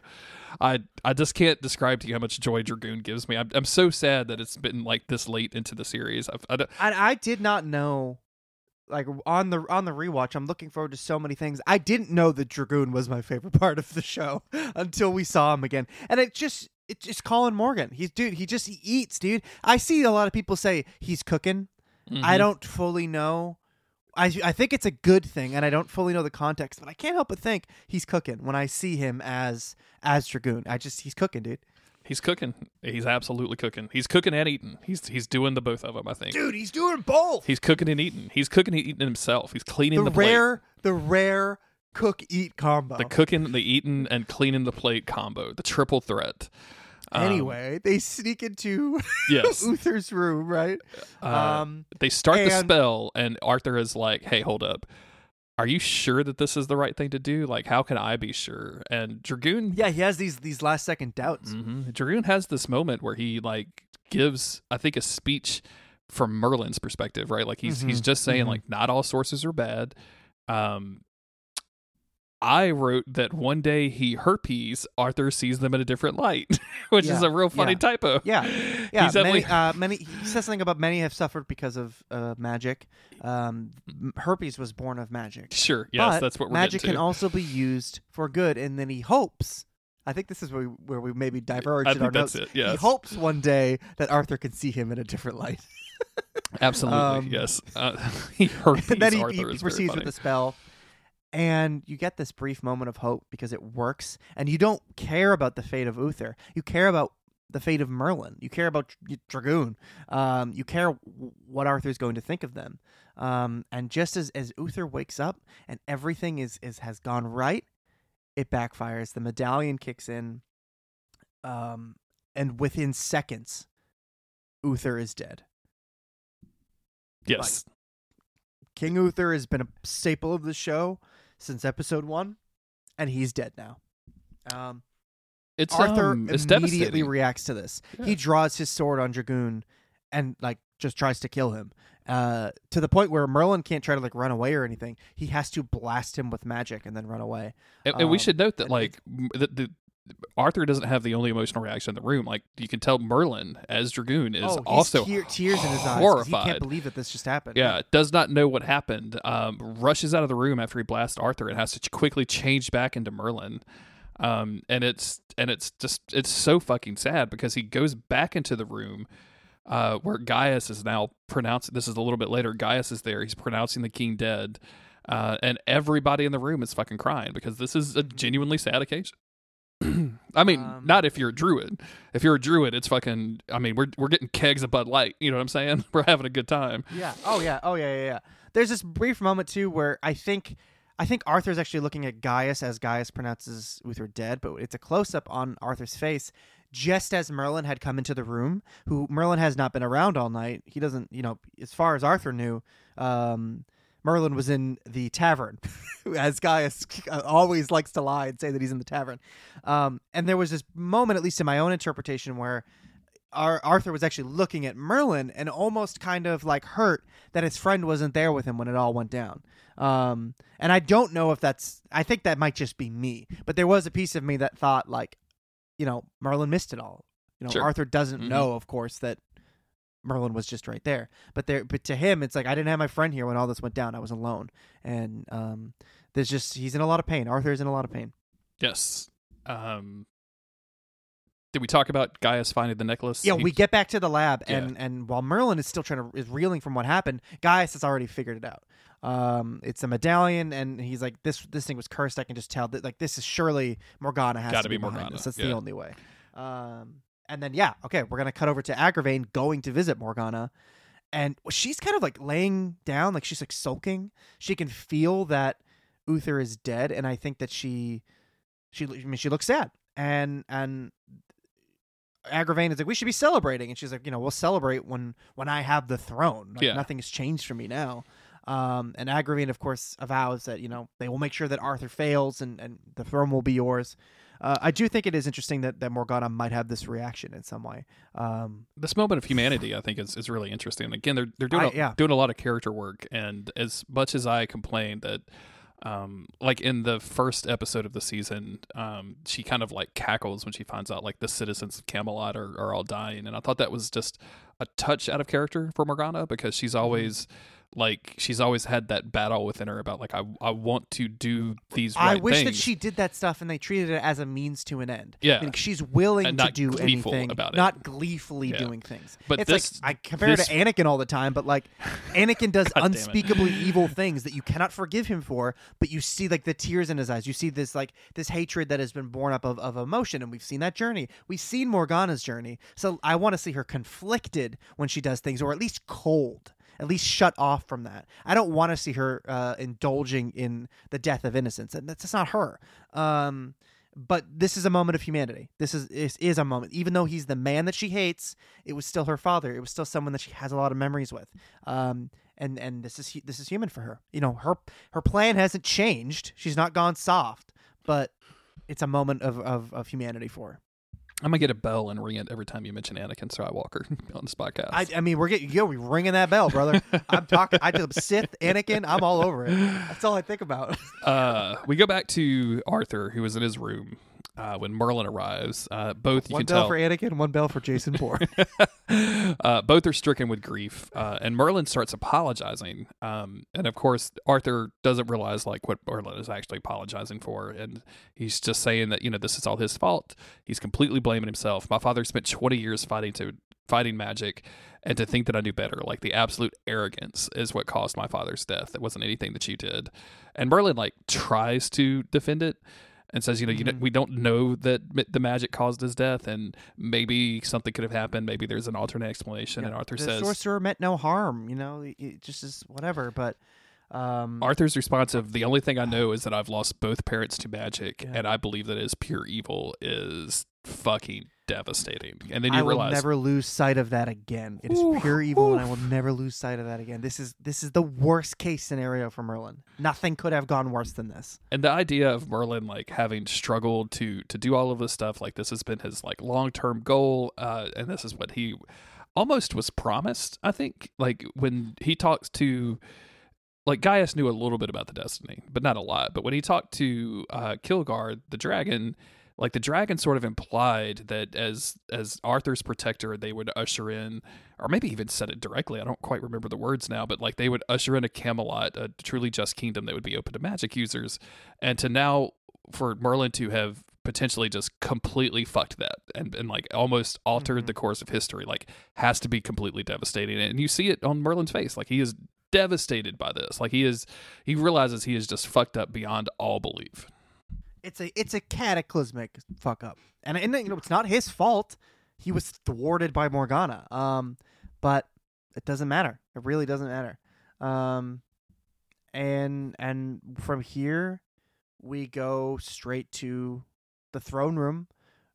I I just can't describe to you how much joy Dragoon gives me. I'm, I'm so sad that it's been like this late into the series. I've, I, don't- I did not know. Like on the on the rewatch, I'm looking forward to so many things. I didn't know that Dragoon was my favorite part of the show until we saw him again, and it just it's just Colin Morgan. He's dude. He just he eats, dude. I see a lot of people say he's cooking. I Mhm. don't fully know. I I think it's a good thing, and I don't fully know the context, but I can't help but think he's cooking when I see him as as Dragoon. I just he's cooking, dude. He's cooking. He's absolutely cooking. He's cooking and eating. He's he's doing the both of them. I think. Dude, he's doing both. He's cooking and eating. He's cooking and eating himself. He's cleaning the the, plate. rare, the rare cook eat combo. The cooking, the eating, and cleaning the plate combo. The triple threat. Um, anyway, they sneak into yes. Uther's room, right? Uh, um, they start the spell, and Arthur is like, "Hey, hold up. Are you sure that this is the right thing to do? Like, how can I be sure?" And Dragoon, yeah, he has these these last second doubts. hmm Dragoon has this moment where he like gives, I think, a speech from Merlin's perspective, right? Like he's he's Mhm, just saying mhm. like not all sources are bad. Um, I wrote that one day he herpes, Arthur sees them in a different light, which is a real funny yeah. typo. Yeah, Yeah, he's many, uh, many. He says something about many have suffered because of uh, magic. Um, herpes was born of magic. sure. Yes, but that's what we're magic can also be used for good, and then he hopes. I think this is where we, where we maybe diverge I in think our that's notes. it, yes. He hopes one day that Arthur can see him in a different light. Absolutely, Um, yes. Uh, he herpes and then he, Arthur he proceeds with the spell and you get this brief moment of hope because it works and you don't care about the fate of uther. You care about the fate of merlin. You care about Dr- dragoon. Um, you care w- what arthur's going to think of them. Um, and just as, as uther wakes up and everything is, is has gone right it backfires. The medallion kicks in um, and within seconds uther is dead. Yes. King Uther has been a staple of the show since episode one, and he's dead now. Um, It's Arthur um, it's immediately reacts to this. Yeah. He draws his sword on Dragoon and like just tries to kill him. Uh, to the point where Merlin can't try to like run away or anything. He has to blast him with magic and then run away. and, and we um, should note that like the, the Arthur doesn't have the only emotional reaction in the room. Like you can tell, Merlin as Dragoon is oh, also tear- tears in his eyes. 'cause He horrified. can't believe that this just happened. Yeah, does not know what happened. Um, rushes out of the room after he blasts Arthur and has to quickly change back into Merlin. Um, and it's and it's just it's so fucking sad because he goes back into the room uh, where Gaius is now pronouncing. This is a little bit later. Gaius is there. He's pronouncing the king dead, uh, and everybody in the room is fucking crying because this is a genuinely sad occasion. I mean, Um, not if you're a druid. If you're a druid, it's fucking. I mean, we're we're getting kegs of Bud Light. You know what I'm saying? We're having a good time. Yeah. Oh yeah. Oh yeah. Yeah. Yeah. There's this brief moment too where I think I think Arthur's actually looking at Gaius as Gaius pronounces Uther dead, but it's a close up on Arthur's face just as Merlin had come into the room. Who Merlin has not been around all night. He doesn't. You know, as far as Arthur knew. Um, Merlin was in the tavern, as Gaius always likes to lie and say that he's in the tavern. Um, and there was this moment, at least in my own interpretation, where Ar- Arthur was actually looking at Merlin and almost kind of like hurt that his friend wasn't there with him when it all went down. Um, and I don't know if that's, I think that might just be me, but there was a piece of me that thought, like, you know, Merlin missed it all. You know, Sure. Arthur doesn't Mhm. know, of course, that Merlin was just right there. But there, but to him, it's like I didn't have my friend here when all this went down. I was alone, and um, there's just he's in a lot of pain. Arthur's in a lot of pain. Yes. Um, did we talk about Gaius finding the necklace? Yeah, He- we get back to the lab, Yeah. and and while Merlin is still trying to is reeling from what happened, Gaius has already figured it out. Um, it's a medallion, and he's like, this this thing was cursed. I can just tell that like this is surely Morgana has Gotta to be be, Morgana, this. That's yeah. the only way. Um, and then yeah, okay, we're gonna cut over to Agravain going to visit Morgana, and she's kind of like laying down, like she's like sulking. She can feel that Uther is dead, and I think that she, she, I mean, she looks sad, and and Agravain is like, we should be celebrating, and she's like, you know, we'll celebrate when when I have the throne. Like, Yeah. nothing has changed for me now. Um, and Agravain, of course, avows that you know they will make sure that Arthur fails, and and the throne will be yours. Uh, I do think it is interesting that, that Morgana might have this reaction in some way. Um, this moment of humanity, I think, is, is really interesting. Again, they're they're doing I- a, yeah. doing a lot of character work, and as much as I complained that, um, like in the first episode of the season, um, she kind of like cackles when she finds out like the citizens of Camelot are, are all dying, and I thought that was just a touch out of character for Morgana because Mm-hmm. she's always. Like she's always had that battle within her about like I I want to do these right I wish that she did that stuff and they treated it as a means to an end. Yeah. Meaning she's willing And to do anything, about it. not gleefully Yeah. doing things. But it's this- like I compare this- it to Anakin all the time, but like Anakin does God damn it. unspeakably evil things that you cannot forgive him for, but you see like the tears in his eyes. You see this like this hatred that has been born up of, of emotion, and we've seen that journey. We've seen Morgana's journey, so I want to see her conflicted when she does things, or at least cold. At least shut off from that. I don't want to see her uh, indulging in the death of innocence, and that's, that's not her. Um, but this is a moment of humanity. This is, is is a moment. Even though he's the man that she hates, it was still her father. It was still someone that she has a lot of memories with. Um, and and this is this is human for her. You know, her her plan hasn't changed. She's not gone soft, but it's a moment of of, of humanity for her. I'm gonna get a bell and ring it every time you mention Anakin Skywalker on this podcast. I, I mean, we're getting yo, we ringing that bell, brother. I'm talking. I do Sith, Anakin. I'm all over it. That's all I think about. uh, we go back to Arthur, who was in his room uh, when Merlin arrives. Uh, both you one can bell tell, for Anakin, one bell for Jason Bourne. uh, both are stricken with grief, uh, and Merlin starts apologizing. Um, and of course, Arthur doesn't realize like what Merlin is actually apologizing for, and he's just saying that you know this is all his fault. He's completely blaming himself. My father spent 20 years fighting to fighting magic, and to think that I knew better, like the absolute arrogance, is what caused my father's death. It wasn't anything that you did. And Merlin like tries to defend it and says, you know, you mm-hmm. know, we don't know that the magic caused his death, and maybe something could have happened. Maybe there's an alternate explanation. Yeah, And Arthur the says, sorcerer meant no harm. You know, it just is whatever. But um, Arthur's response of the only thing I know is that I've lost both parents to magic, Yeah. and I believe that it is pure evil is fucking devastating. And then you realize I will never lose sight of that again. It is Ooh, pure evil, and I will never lose sight of that again. This is this is the worst case scenario for Merlin. Nothing could have gone worse than this. and the idea of Merlin like having struggled to to do all of this stuff, like this has been his like long term goal, uh, and this is what he almost was promised. I think like when he talks to like Gaius knew a little bit about the destiny, but not a lot. But when he talked to uh, Kilgharrah, the dragon, like the dragon sort of implied that as as Arthur's protector, they would usher in, or maybe even said it directly. I don't quite remember the words now, but like they would usher in a Camelot, a truly just kingdom that would be open to magic users, and to now for Merlin to have potentially just completely fucked that and, and like almost altered Mhm. the course of history like has to be completely devastating and you see it on merlin's face like he is devastated by this like he is he realizes he is just fucked up beyond all belief It's a it's a cataclysmic fuck up, and, and you know it's not his fault. He was thwarted by Morgana. Um, but it doesn't matter. It really doesn't matter. Um, and and from here, we go straight to the throne room.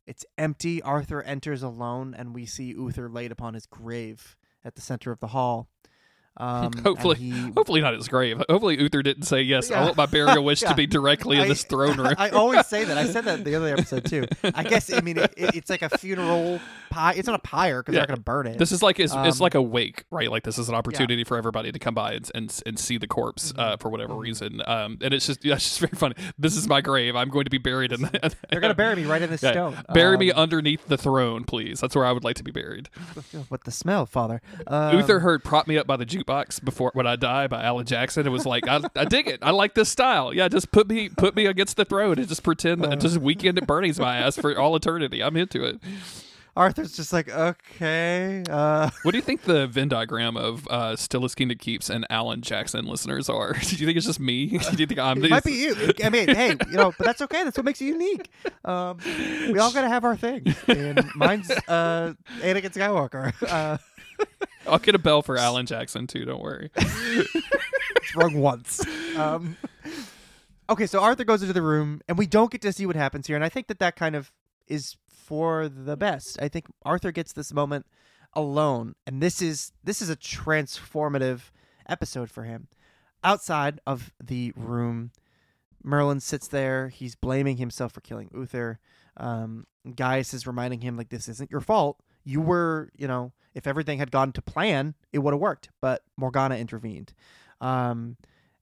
It's empty. Arthur enters alone, and we see Uther laid upon his grave at the center of the hall. Um, Hopefully- he hopefully not his grave hopefully uther didn't say yes i Yeah. want my burial wish Yeah. to be directly in I- this throne room I always say that. I said that the other episode too. I guess I mean it, it- it's like a funeral pie. It's not a pyre because Yeah. they're not going to burn it. This is like it's, it's Um, like a wake, right? Like this is an opportunity for everybody to come by and and, and see the corpse uh, Mm-hmm. for whatever reason. Um, and it's just that's just very funny. This is my grave. I'm going to be buried in. The, they're going to bury me right in this Yeah. stone. Bury me Um, underneath the throne, please. That's where I would like to be buried. What the smell, Father? Um, Uther heard "Prop Me Up" by the Jukebox before when I die by Alan Jackson. It was like I, I dig it. I like this style. Yeah, just put me put me against the throne and just pretend that just weekend at Bernie's my ass for all eternity. I'm into it. Arthur's just like okay. Uh, What do you think the Venn diagram of uh, Kingdom Keeps and Alan Jackson listeners are? Do you think it's just me? Do you think I'm? it might be you. I mean, hey, you know, but that's okay. That's what makes you unique. Um, we all got to have our thing. And mine's uh, Anakin Skywalker. Uh, I'll get a bell for Alan Jackson too. Don't worry. it's wrong once. Um, okay, so Arthur goes into the room, and we don't get to see what happens here, and I think that that kind of is for the best. I think Arthur gets this moment alone, and this is this is a transformative episode for him. Outside of the room, Merlin sits there. He's blaming himself for killing Uther. Um, Gaius is reminding him like this isn't your fault. You were, you know, if everything had gone to plan, it would have worked. But Morgana intervened. Um,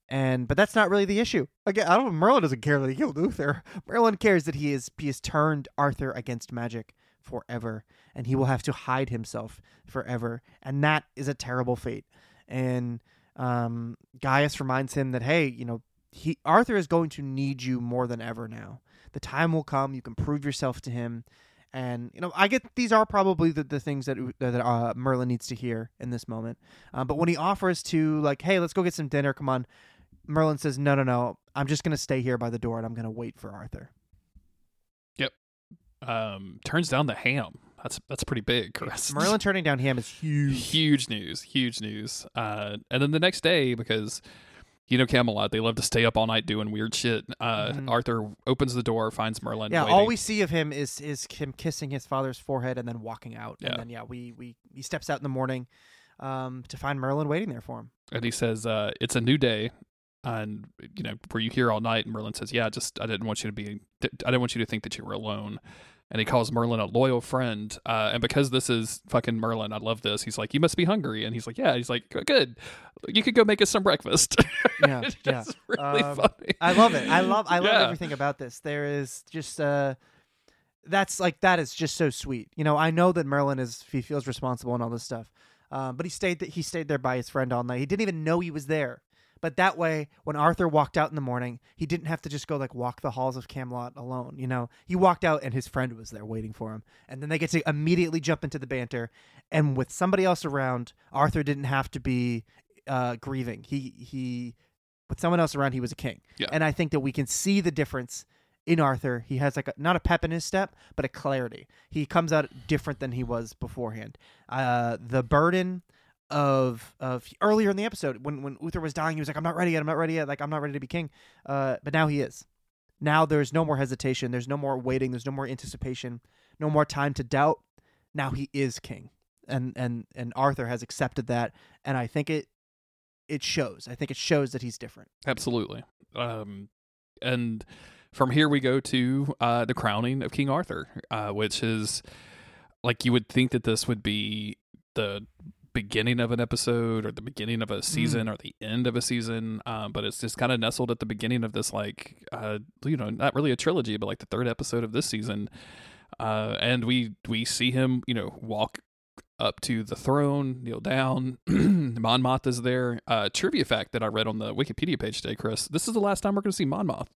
and but that's not really the issue. Again, I don't. know. Merlin doesn't care that he killed Uther. Merlin cares that he is he has turned Arthur against magic forever, and he will have to hide himself forever, and that is a terrible fate. And um, Gaius reminds him that hey, you know, he Arthur is going to need you more than ever now. The time will come. You can prove yourself to him. And you know, I get these are probably the, the things that that uh, Merlin needs to hear in this moment. Uh, but when he offers to like, hey, let's go get some dinner. Come on, Merlin says, no, no, no. I'm just gonna stay here by the door and I'm gonna wait for Arthur. Yep. Um, turns down the ham. That's that's pretty big, Chris. Merlin turning down ham is huge. huge news, huge news. Uh, and then the next day, because you know Camelot, they love to stay up all night doing weird shit. Uh, Mhm. Arthur opens the door, finds Merlin. Yeah, waiting. all we see of him is is him kissing his father's forehead and then walking out. Yeah. And then yeah, we we he steps out in the morning um, to find Merlin waiting there for him. and he says, uh, "It's a new day." And you know, were you here all night? And Merlin says, "Yeah, just I didn't want you to be. I didn't want you to think that you were alone." And he calls Merlin a loyal friend. Uh, and because this is fucking Merlin, I love this. He's like, "You must be hungry," and he's like, "Yeah." He's like, "Good, you could go make us some breakfast." Yeah, it's yeah. really Um, funny. I love it. I love I love Yeah. everything about this. There is just uh that's like that is just so sweet. You know, I know that Merlin is he feels responsible and all this stuff. Um, but he stayed th- he stayed there by his friend all night. He didn't even know he was there. But that way, when Arthur walked out in the morning, he didn't have to just go like walk the halls of Camelot alone. You know, he walked out and his friend was there waiting for him. And then they get to immediately jump into the banter. And with somebody else around, Arthur didn't have to be uh, grieving. He he with someone else around, he was a king. Yeah. And I think that we can see the difference in Arthur. He has like a, not a pep in his step, but a clarity. He comes out different than he was beforehand. Uh, the burden of of earlier in the episode when when Uther was dying, he was like, "I'm not ready yet. I'm not ready yet. Like I'm not ready to be king." Uh, but now he is. Now there's no more hesitation. There's no more waiting. There's no more anticipation. No more time to doubt. Now he is king, and and and Arthur has accepted that, and I think it it shows. I think it shows that he's different. Absolutely. Um, and from here we go to uh, the crowning of King Arthur, uh, which is like you would think that this would be the beginning of an episode or the beginning of a season Mm. or the end of a season. Um, but it's just kind of nestled at the beginning of this, like, uh, you know, not really a trilogy, but like the third episode of this season. Uh, and we we see him, you know, walk up to the throne, kneel down. Monmouth is there. Uh, trivia fact that I read on the Wikipedia page today, Chris. This is the last time we're going to see Monmouth.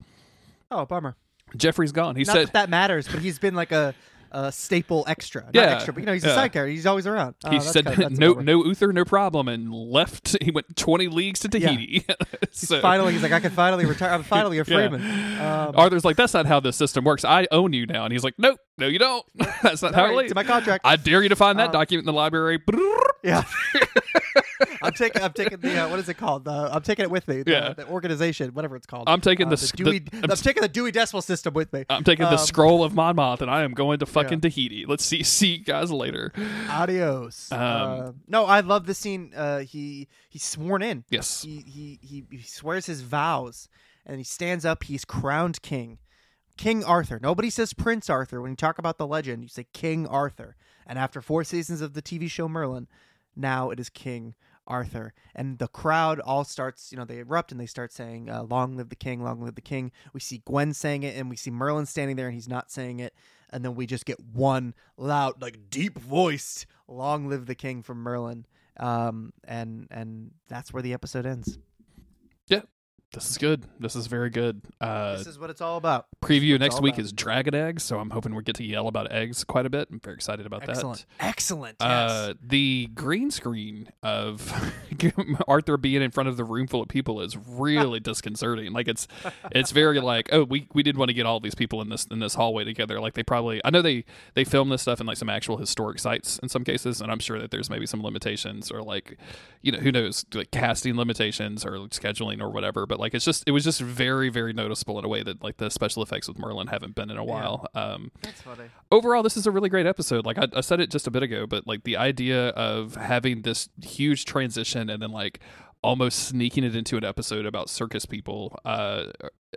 Oh, bummer. Geoffrey's gone. He Not said that that matters, but he's been like a, a staple extra. Not Yeah, extra, but you know, he's a yeah. side character. He's always around. Oh, he that's said kinda- no no Uther no problem and left. He went twenty leagues to Yeah. Tahiti. He's finally, he's like, I can finally retire. I'm finally a Yeah. freeman. Um, Arthur's like, that's not how the system works. I own you now, and he's like, nope, no, you don't. that's not how it it's works. my contract. I dare you to find that Um, document in the library. yeah. I'm taking. I'm taking the. Uh, what is it called? The, I'm taking it with me. The, Yeah. the organization, whatever it's called. I'm taking Uh, the the Dewey. the- I'm, I'm taking the Dewey Decimal System with me. I'm taking the Um, scroll of Monmouth, and I am going to fucking Yeah. Tahiti. Let's see see you guys later. Adios. Um, uh, no, I love the scene. Uh, he he's sworn in. Yes. He, he he he swears his vows, and he stands up. He's crowned king, King Arthur. Nobody says Prince Arthur when you talk about the legend. You say King Arthur. And after four seasons of the TV show Merlin, now it is King Arthur. And the crowd all starts. You know, they erupt and they start saying, uh, "Long live the king! Long live the king!" We see Gwen saying it, and we see Merlin standing there, and he's not saying it. And then we just get one loud, like deep voiced "Long live the king" from Merlin. Um, and and that's where the episode ends. This is good. This is very good. Uh, this is what it's all about. preview next week about. is Dragon Eggs, so I'm hoping we get to yell about eggs quite a bit. I'm very excited about Excellent. that. Excellent. Yes. Uh, the green screen of Arthur being in front of the room full of people is really disconcerting. Like it's it's very like oh we we did want to get all these people in this in this hallway together. Like they probably I know they they film this stuff in like some actual historic sites in some cases, and I'm sure that there's maybe some limitations or like you know who knows like casting limitations or scheduling or whatever. But like it's just it was just very very noticeable in a way that like the special effects with Merlin haven't been in a while. Um, That's funny. overall this is a really great episode like I, I said it just a bit ago but like the idea of having this huge transition and then like almost sneaking it into an episode about circus people uh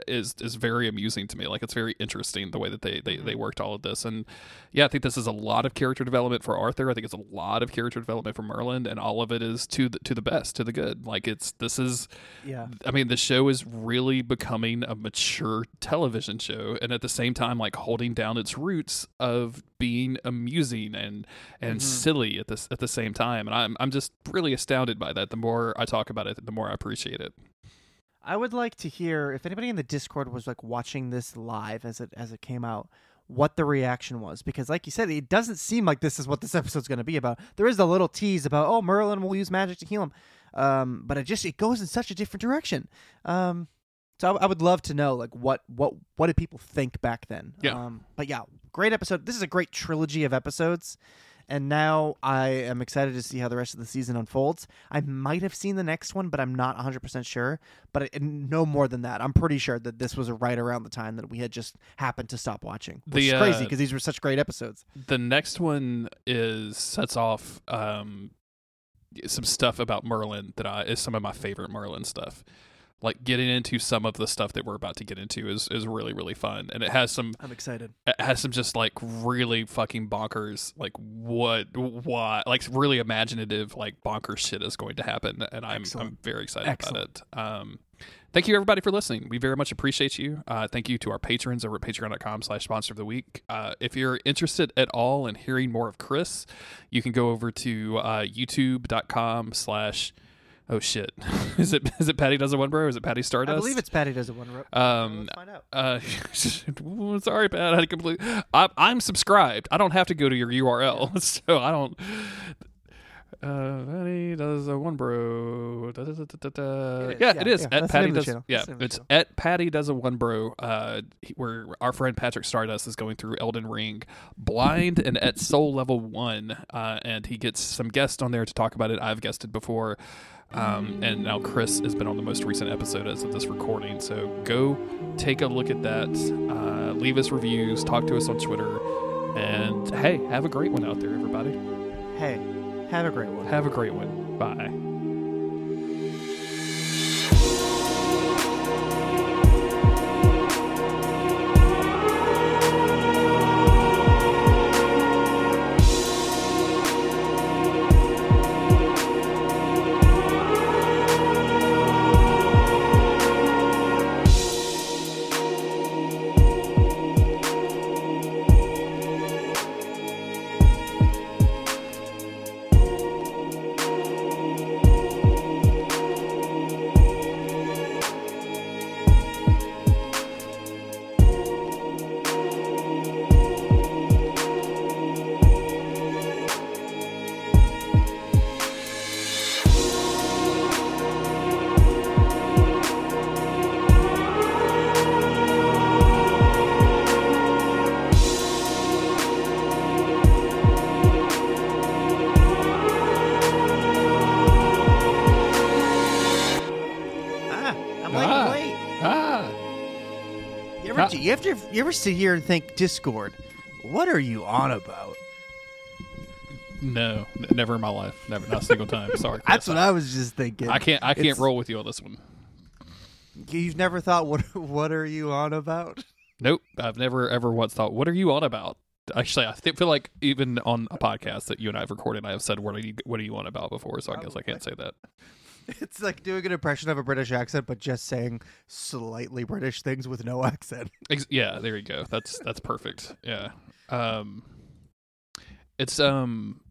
is is very amusing to me like it's very interesting the way that they they, they worked all of this and yeah i think this is a lot of character development for arthur i think it's a lot of character development for merlin and all of it is to the to the best to the good like it's this is Yeah. I mean, the show is really becoming a mature television show, and at the same time, like holding down its roots of being amusing and and Mhm. silly at this at the same time. And I'm I'm just really astounded by that. The more I talk about it, the more I appreciate it. I would like to hear if anybody in the Discord was like watching this live as it as it came out, what the reaction was because like you said, it doesn't seem like this is what this episode's going to be about. There is a little tease about oh Merlin will use magic to heal him, um, but it just it goes in such a different direction. Um, so I, I would love to know like what what what did people think back then? Yeah. Um, but yeah, great episode. This is a great trilogy of episodes. And now I am excited to see how the rest of the season unfolds. I might have seen the next one, but I'm not 100% sure. But I, no more than that. I'm pretty sure that this was right around the time that we had just happened to stop watching. Which The, is crazy uh, because these were such great episodes. The next one is sets off um some stuff about Merlin that I is some of my favorite Merlin stuff. Like getting into some of the stuff that we're about to get into is is really really fun, and it has some I'm excited. it has some just like really fucking bonkers like what what like really imaginative like bonkers shit is going to happen. And i'm i'm very excited Excellent. about it. Um thank you everybody for listening. We very much appreciate you. Uh thank you to our patrons over at patreon.com slash sponsor of the week. Uh if you're interested at all in hearing more of chris you can go over to uh youtube.com slash oh shit is it is it patty does a one bro or is it patty stardust I believe it's Patty does it one Bro. Um, Let's find out. uh, sorry, Pat. I complete. I, I'm subscribed. I don't have to go to your URL, so I don't. Uh, Patty does a one bro. Da, da, da. It Yeah, yeah, it is. yeah. At Patty name of the does. Yeah, That's the name of the it's at Patty does a one bro. Uh, where our friend Patrick Stardust is going through Elden Ring, blind and at soul level one, uh, and he gets some guests on there to talk about it. I've guested before. Um, and now Chris has been on the most recent episode as of this recording. So go take a look at that. Uh, leave us reviews. Talk to us on Twitter. And hey, have a great one out there, everybody. Hey, have a great one. Have a great one. Bye. You ever you ever sit here and think Discord? What are you on about? No, n- never in my life. Never, not a single time. Sorry. That's what I was just thinking. I can't. I can't It's- roll with you on this one. You've never thought what what are you on about? Nope. I've never ever once thought, "What are you on about?" Actually, I thi- feel like even on a podcast that you and I have recorded, I have said, "What are you? What are you on about?" Before, so I guess I can't say that. It's like doing an impression of a British accent, but just saying slightly British things with no accent. Ex- yeah, there you go. That's that's perfect. Yeah. Um, it's um,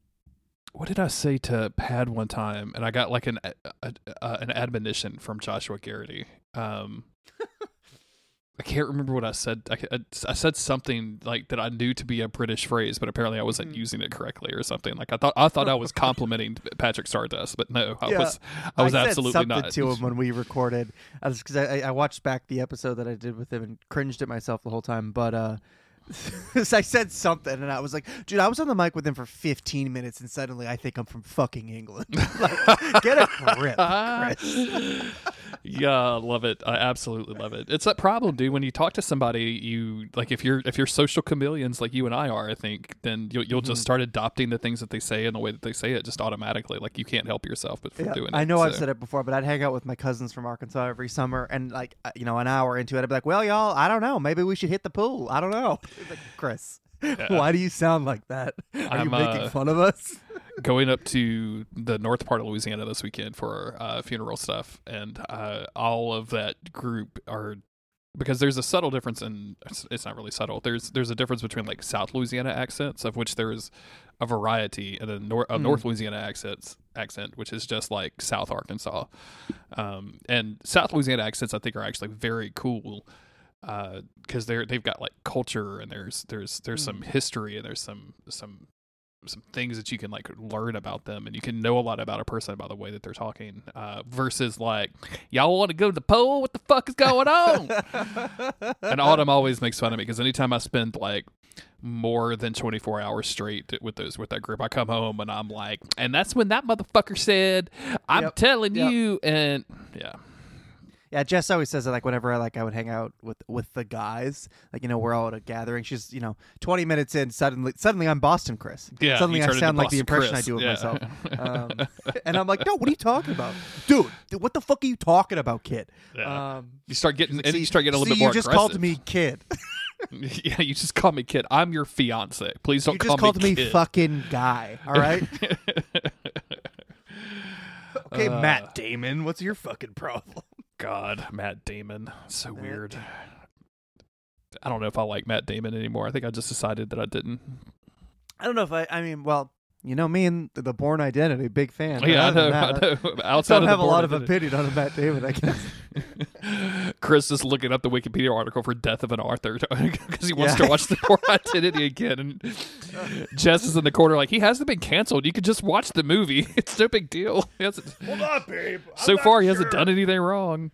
what did I say to Pad one time? And I got like an a, a, uh, an admonition from Joshua Garrity. Um, I can't remember what I said. I, I, I said something like that I knew to be a British phrase, but apparently I wasn't Mm. using it correctly or something. Like I thought I thought I was complimenting Patrick Stardust, but no, I Yeah. was I was said absolutely something not. to him when we recorded, because I, I watched back the episode that I did with him and cringed at myself the whole time. But uh, I said something, and I was like, "Dude, I was on the mic with him for 15 minutes, and suddenly I think I'm from fucking England. like, get a grip, Chris." yeah, I love it. I absolutely love it. It's that problem, dude. When you talk to somebody, you like if you're if you're social chameleons like you and I are, I think, then you'll you'll Mm-hmm. just start adopting the things that they say and the way that they say it just automatically. Like you can't help yourself but from Yeah, doing it. I know I've so. said it before, but I'd hang out with my cousins from Arkansas every summer, and like uh, you know, an hour into it, I'd be like, "Well, y'all, I don't know. Maybe we should hit the pool. I don't know." Like, Chris, why do you sound like that? Are you I'm, making uh, fun of us? going up to the north part of Louisiana this weekend for uh, funeral stuff, and uh, all of that group are because there's a subtle difference in it's, it's not really subtle. There's there's a difference between like South Louisiana accents, of which there's a variety, and then nor- a Mm. North Louisiana accents accent, which is just like South Arkansas. Um, and South Louisiana accents, I think, are actually very cool because they're they've got like culture and there's there's there's some history and there's some some some things that you can like learn about them and you can know a lot about a person by the way that they're talking uh, versus like y'all want to go to the pole what the fuck is going on and autumn always makes fun of me because anytime i spend like more than 24 hours straight with those with that group i come home and i'm like and that's when that motherfucker said i'm Yep. telling Yep. you and yeah Yeah, Jess always says that like whenever I like I would hang out with with the guys, like you know we're all at a gathering. She's you know twenty minutes in, suddenly suddenly I'm Boston Chris. yeah suddenly I sound like the impression I do of Yeah. myself. Um, and I'm like, no, what are you talking about, dude? dude, What the fuck are you talking about, kid? Yeah. Um, you start getting and see- you start getting a little see, bit more You just aggressive. called me kid. yeah you just call me kid i'm your fiance please don't call me. you call just called me, me, fucking guy. All right. okay, Uh, Matt Damon, what's your fucking problem? God, Matt Damon. So Matt weird. I don't know if I like Matt Damon anymore. I think I just decided that I didn't. I don't know if I. I mean, well, you know me and the Bourne Identity, big fan. yeah, I know. that, I know. Outside don't of have a lot of opinion on Matt Damon, I guess. Chris is looking up the Wikipedia article for Death of an Author because he wants Yeah. to watch the Bourne Identity again. And Jess is in the corner like, he hasn't been canceled. You could just watch the movie. It's no big deal. He hasn't, Hold on, babe. so far, he hasn't done anything wrong.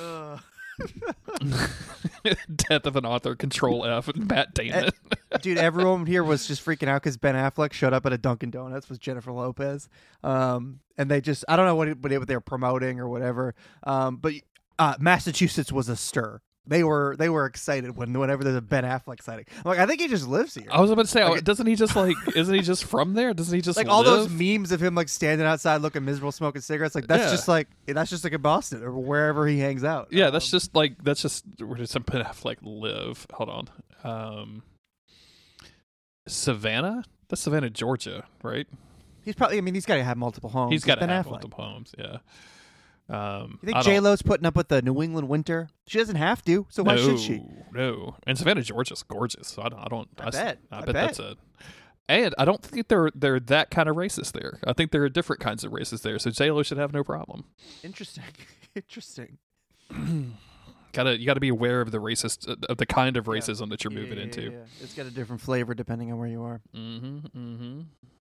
Uh, Death of an Author, Control F, and Matt Damon. dude, everyone here was just freaking out because Ben Affleck showed up at a Dunkin' Donuts with Jennifer Lopez, um, and they just I don't know what it, what they were promoting or whatever, um, but uh, Massachusetts was a stir. They were they were excited when whenever there's a Ben Affleck sighting. I'm like, I think he just lives here. I was about to say, Like oh, doesn't he just like? isn't he just from there? Doesn't he just like all those memes of him like standing outside looking miserable smoking cigarettes like that's Yeah. just like that's just like in boston or wherever he hangs out Yeah, that's Um, just like that's just where does Ben Affleck live? Hold on, um, Savannah. That's Savannah, Georgia, right? he's probably i mean he's got to have multiple homes He's got to have affleck multiple homes. Yeah. Um, you I think don't- j-lo's putting up with the new england winter she doesn't have to so why no, should she No, and Savannah, Georgia's gorgeous. So I don't. I don't. I s- bet. I, I bet, bet. that's a. And I don't think they're they're that kind of racist there. I think there are different kinds of races there. So J Lo should have no problem. interesting interesting Gotta you got to be aware of the racist of the kind of Yeah. racism that you're Yeah, moving yeah, into. yeah, yeah. it's got a different flavor depending on where you are Mm-hmm. Mm-hmm.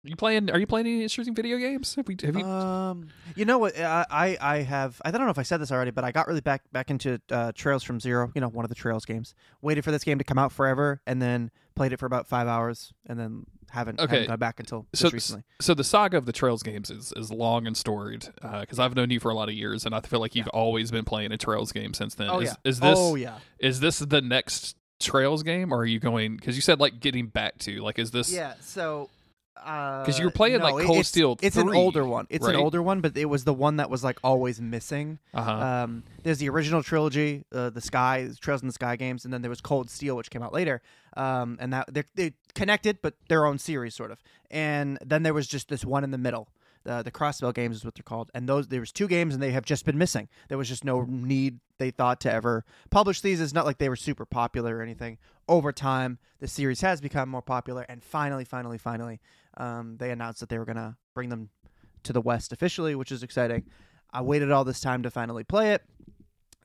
You playing? Are you playing any interesting video games? Have we? Have you? Um, you know what? I, I have. I don't know if I said this already, but I got really back back into uh, Trails from Zero. You know, one of the Trails games. Waited for this game to come out forever, and then played it for about five hours, and then haven't, Okay. haven't gone back until So, recently. so the saga of the Trails games is, is long and storied because I've known you for a lot of years, and I feel like you've always been playing a Trails game since then. Oh is, yeah. is this oh yeah. is this the next Trails game, or are you going? Because you said like getting back to like is this? Yeah. So. Because Because you were playing, like, Cold it's, Steel It's an older one. It's right? an older one, but it was the one that was like always missing. Uh huh. Um, there's the original trilogy, uh, the Sky Trails in the Sky games, and then there was Cold Steel, which came out later. Um, and that they're, they're connected, but their own series, sort of. And then there was just this one in the middle. The the Crossbell games is what they're called, and those there was two games, and they have just been missing. There was just no need they thought to ever publish these. It's not like they were super popular or anything. Over time, the series has become more popular, and finally, finally, finally, um, they announced that they were gonna bring them to the West officially, which is exciting. I waited all this time to finally play it,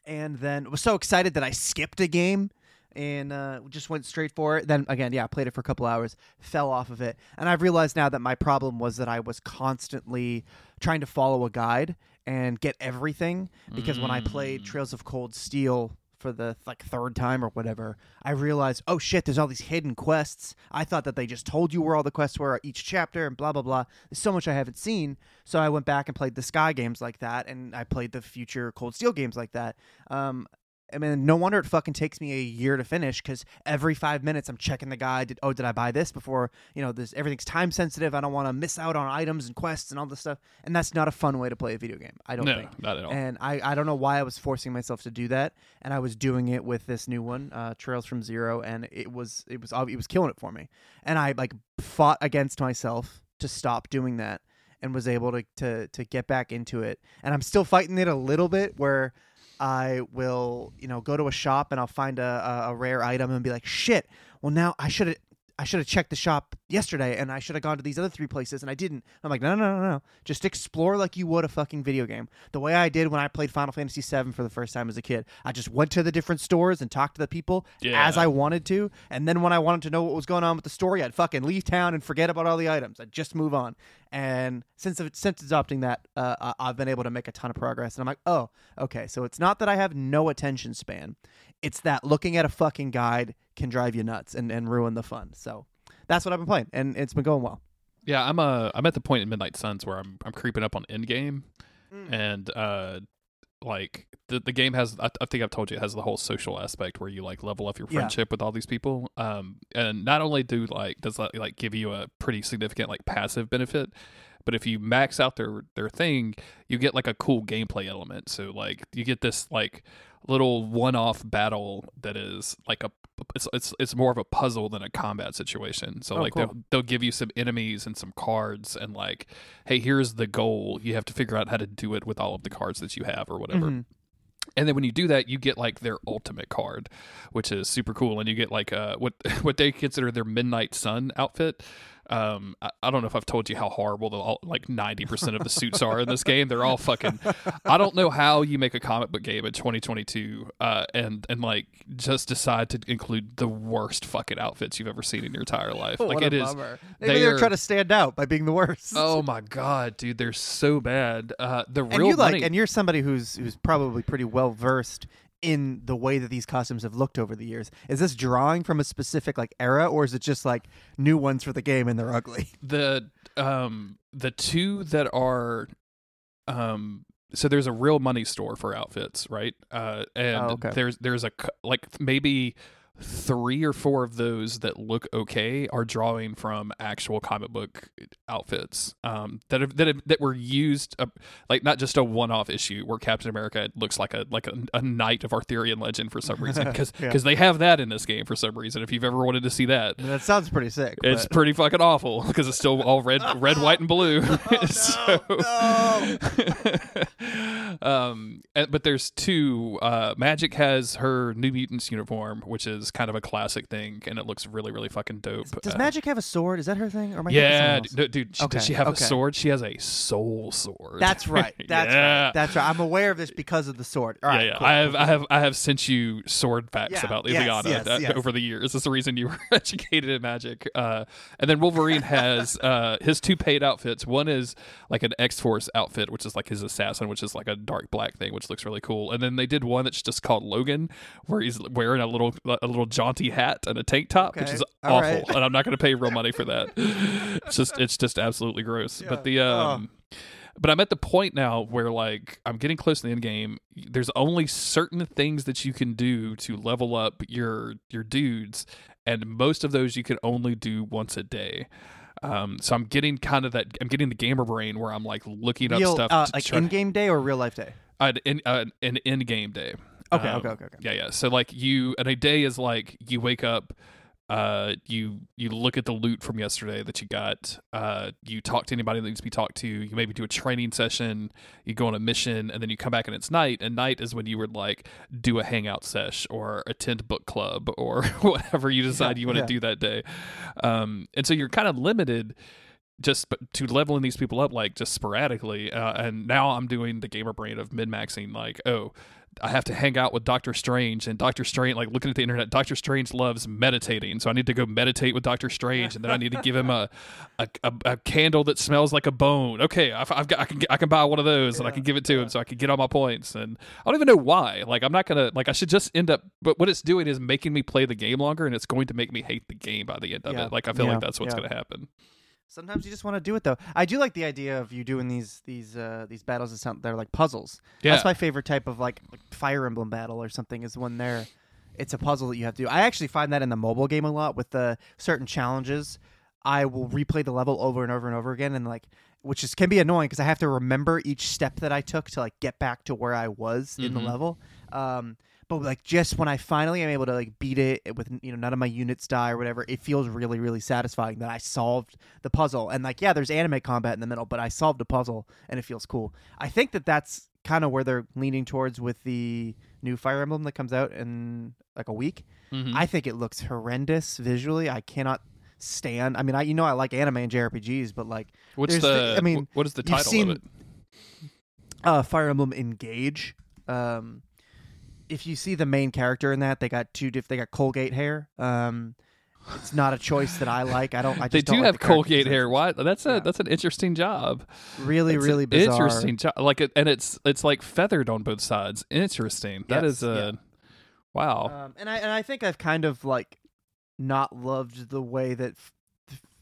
and then was so excited that I skipped a game and uh, just went straight for it. Then again, yeah, I played it for a couple hours, fell off of it, and I've realized now that my problem was that I was constantly trying to follow a guide and get everything because when I played Mm. Trails of Cold Steel for the like third time or whatever, I realized, oh shit, there's all these hidden quests. I thought that they just told you where all the quests were each chapter and blah blah blah. There's so much I haven't seen. So I went back and played the Sky games like that, and I played the future Cold Steel games like that. Um, I mean, no wonder it fucking takes me a year to finish because every five minutes I'm checking the guide. Did, oh, did I buy this before? You know, this everything's time sensitive. I don't want to miss out on items and quests and all this stuff. And that's not a fun way to play a video game. I don't no, think. not at all. And I, I don't know why I was forcing myself to do that, and I was doing it with this new one, uh, Trails from Zero, and it was it was it was killing it for me. And I like fought against myself to stop doing that, and was able to to to get back into it. And I'm still fighting it a little bit where. I will, you know, go to a shop and I'll find a, a, a rare item and be like, shit. Well, now I should have I should have checked the shop yesterday and I should have gone to these other three places and I didn't. I'm like, no, no, no, no. Just explore like you would a fucking video game. The way I did when I played Final Fantasy VII for the first time as a kid. I just went to the different stores and talked to the people Yeah. as I wanted to. And then when I wanted to know what was going on with the story, I'd fucking leave town and forget about all the items. I'd just move on. And since since adopting that, uh, I've been able to make a ton of progress. And I'm like, oh, okay. So it's not that I have no attention span. It's that looking at a fucking guide can drive you nuts and, and ruin the fun. So that's what I've been playing, and it's been going well. Yeah, I'm uh I'm at the point in Midnight Suns where I'm I'm creeping up on endgame, Mm. and uh like the the game has I, I think I've told you it has the whole social aspect where you like level up your Yeah. friendship with all these people. Um, and not only do like does that like give you a pretty significant like passive benefit. But if you max out their their thing, you get like a cool gameplay element. So like you get this like little one-off battle that is like a it's it's it's more of a puzzle than a combat situation. So Oh, like cool. they'll they'll give you some enemies and some cards and like, hey, here's the goal. You have to figure out how to do it with all of the cards that you have or whatever. Mhm. And then when you do that, you get like their ultimate card, which is super cool. And you get like uh what what they consider their Midnight Sun outfit. Um, I, I don't know if I've told you how horrible the all, like ninety percent of the suits are in this game. They're all fucking. I don't know how you make a comic book game in 2022, uh, and and like just decide to include the worst fucking outfits you've ever seen in your entire life. like it is. bummer. Maybe they they're are- trying to stand out by being the worst. Oh my god, dude, they're so bad. Uh, the and real you like, money. and you're somebody who's who's probably pretty well versed in the way that these costumes have looked over the years. Is this drawing from a specific like era, or is it just like new ones for the game and they're ugly? the um the two that are um so there's a real money store for outfits right uh and Oh, okay. there's there's a like maybe three or four of those that look okay are drawing from actual comic book outfits um that have, that have, that were used uh, like not just a one-off issue where Captain America looks like a like a, a knight of Arthurian legend for some reason because Yeah. they have that in this game for some reason if you've ever wanted to see that that sounds pretty sick. it's but- pretty fucking awful because it's still all red, red, white, and blue. so, um, and- but there's two. Uh, Magik has her New Mutants uniform, which is kind of a classic thing, and it looks really, really fucking dope. Does Uh, Magik have a sword? Is that her thing? Or am I Yeah, d- dude. She, Okay, Does she have okay. a sword? She has a soul sword. That's right. That's yeah. right. That's right. I'm aware of this because of the sword. All right. yeah, yeah. cool, I have, I have, I have sent you sword facts Yeah, about yes, Illyana yes, uh, yes. over the years. That's the reason you were educated in magic. Uh, and then Wolverine has uh, his two paid outfits. One is like an X Force outfit, which is like his assassin, which is like a dark black thing, which looks really cool. And then they did one that's just called Logan, where he's wearing a little a little jaunty hat and a tank top, which is All awful. right. And I'm not going to pay real money for that. it's just it's just absolutely gross. But the Yeah. um. But I'm at the point now where like I'm getting close to the end game. There's only certain things that you can do to level up your your dudes, and most of those you can only do once a day. Um, so I'm getting kind of that. I'm getting the gamer brain where I'm like looking up Real, stuff uh, to like in game day or real life day. uh, in uh, an end game day. Okay, Um, okay, okay, okay. Yeah, yeah. So like you, and a day is like you wake up, uh, you you look at the loot from yesterday that you got, uh, you talk to anybody that needs to be talked to, you maybe do a training session, you go on a mission, and then you come back and it's night. And night is when you would like do a hangout sesh or attend book club or whatever you decide you want to yeah. do that day. Um, and so you're kind of limited just to leveling these people up like just sporadically uh, and now i'm doing the gamer brain of min-maxing like oh i have to hang out with doctor strange and doctor strange like looking at the internet doctor strange loves meditating so i need to go meditate with doctor strange and then i need to give him a a, a, a candle that smells like a bone. Okay I've, I've got i can get, i can buy one of those and i can give it to him so i can get all my points and i don't even know why. Like i'm not gonna like i should just end up but what it's doing is making me play the game longer and it's going to make me hate the game by the end of Yeah, it like i feel yeah, like that's what's yeah. going to happen Sometimes you just want to do it though. I do like the idea of you doing these these uh, these battles that sound they're like puzzles. yeah That's my favorite type of like, like Fire Emblem battle or something is when they're it's a puzzle that you have to do. I actually find that in the mobile game a lot with the certain challenges. I will replay the level over and over and over again and like which is can be annoying because I have to remember each step that I took to like get back to where I was in the Mhm. level. Um but like just when I finally am able to like beat it with you know none of my units die or whatever, it feels really really satisfying that I solved the puzzle. And like yeah, there's anime combat in the middle, but I solved a puzzle and it feels cool. I think that that's kind of where they're leaning towards with the new Fire Emblem that comes out in like a week. Mhm. I think it looks horrendous visually. I cannot stand. I mean, I you know I like anime and JRPGs, but like What's the? the- I mean, what is the title seen- of it? uh Fire Emblem Engage. Um if you see the main character in that, they got two diff- they got Colgate hair. Um it's not a choice that I like. I don't I just They do like have the Colgate hair. Why? That's a Yeah. that's an interesting job. Really It's really bizarre. Interesting job. Like and it's it's like feathered on both sides. Interesting. That Yes, is a wow. Um, and I and I think I've kind of like not loved the way that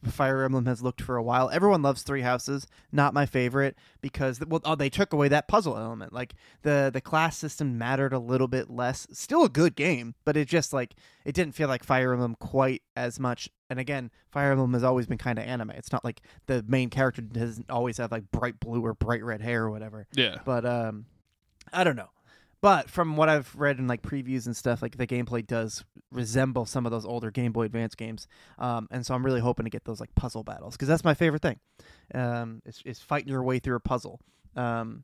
Fire Emblem has looked for a while. Everyone loves Three Houses, not my favorite because well, oh, they took away that puzzle element. Like the the class system mattered a little bit less. Still a good game, but it just like it didn't feel like Fire Emblem quite as much. And again, Fire Emblem has always been kind of anime. It's not like the main character doesn't always have like bright blue or bright red hair or whatever yeah. but um i don't know but from what i've read in like previews and stuff like the gameplay does resemble some of those older game boy advance games. Um and so i'm really hoping to get those like puzzle battles because that's my favorite thing. Um is, is fighting your way through a puzzle. Um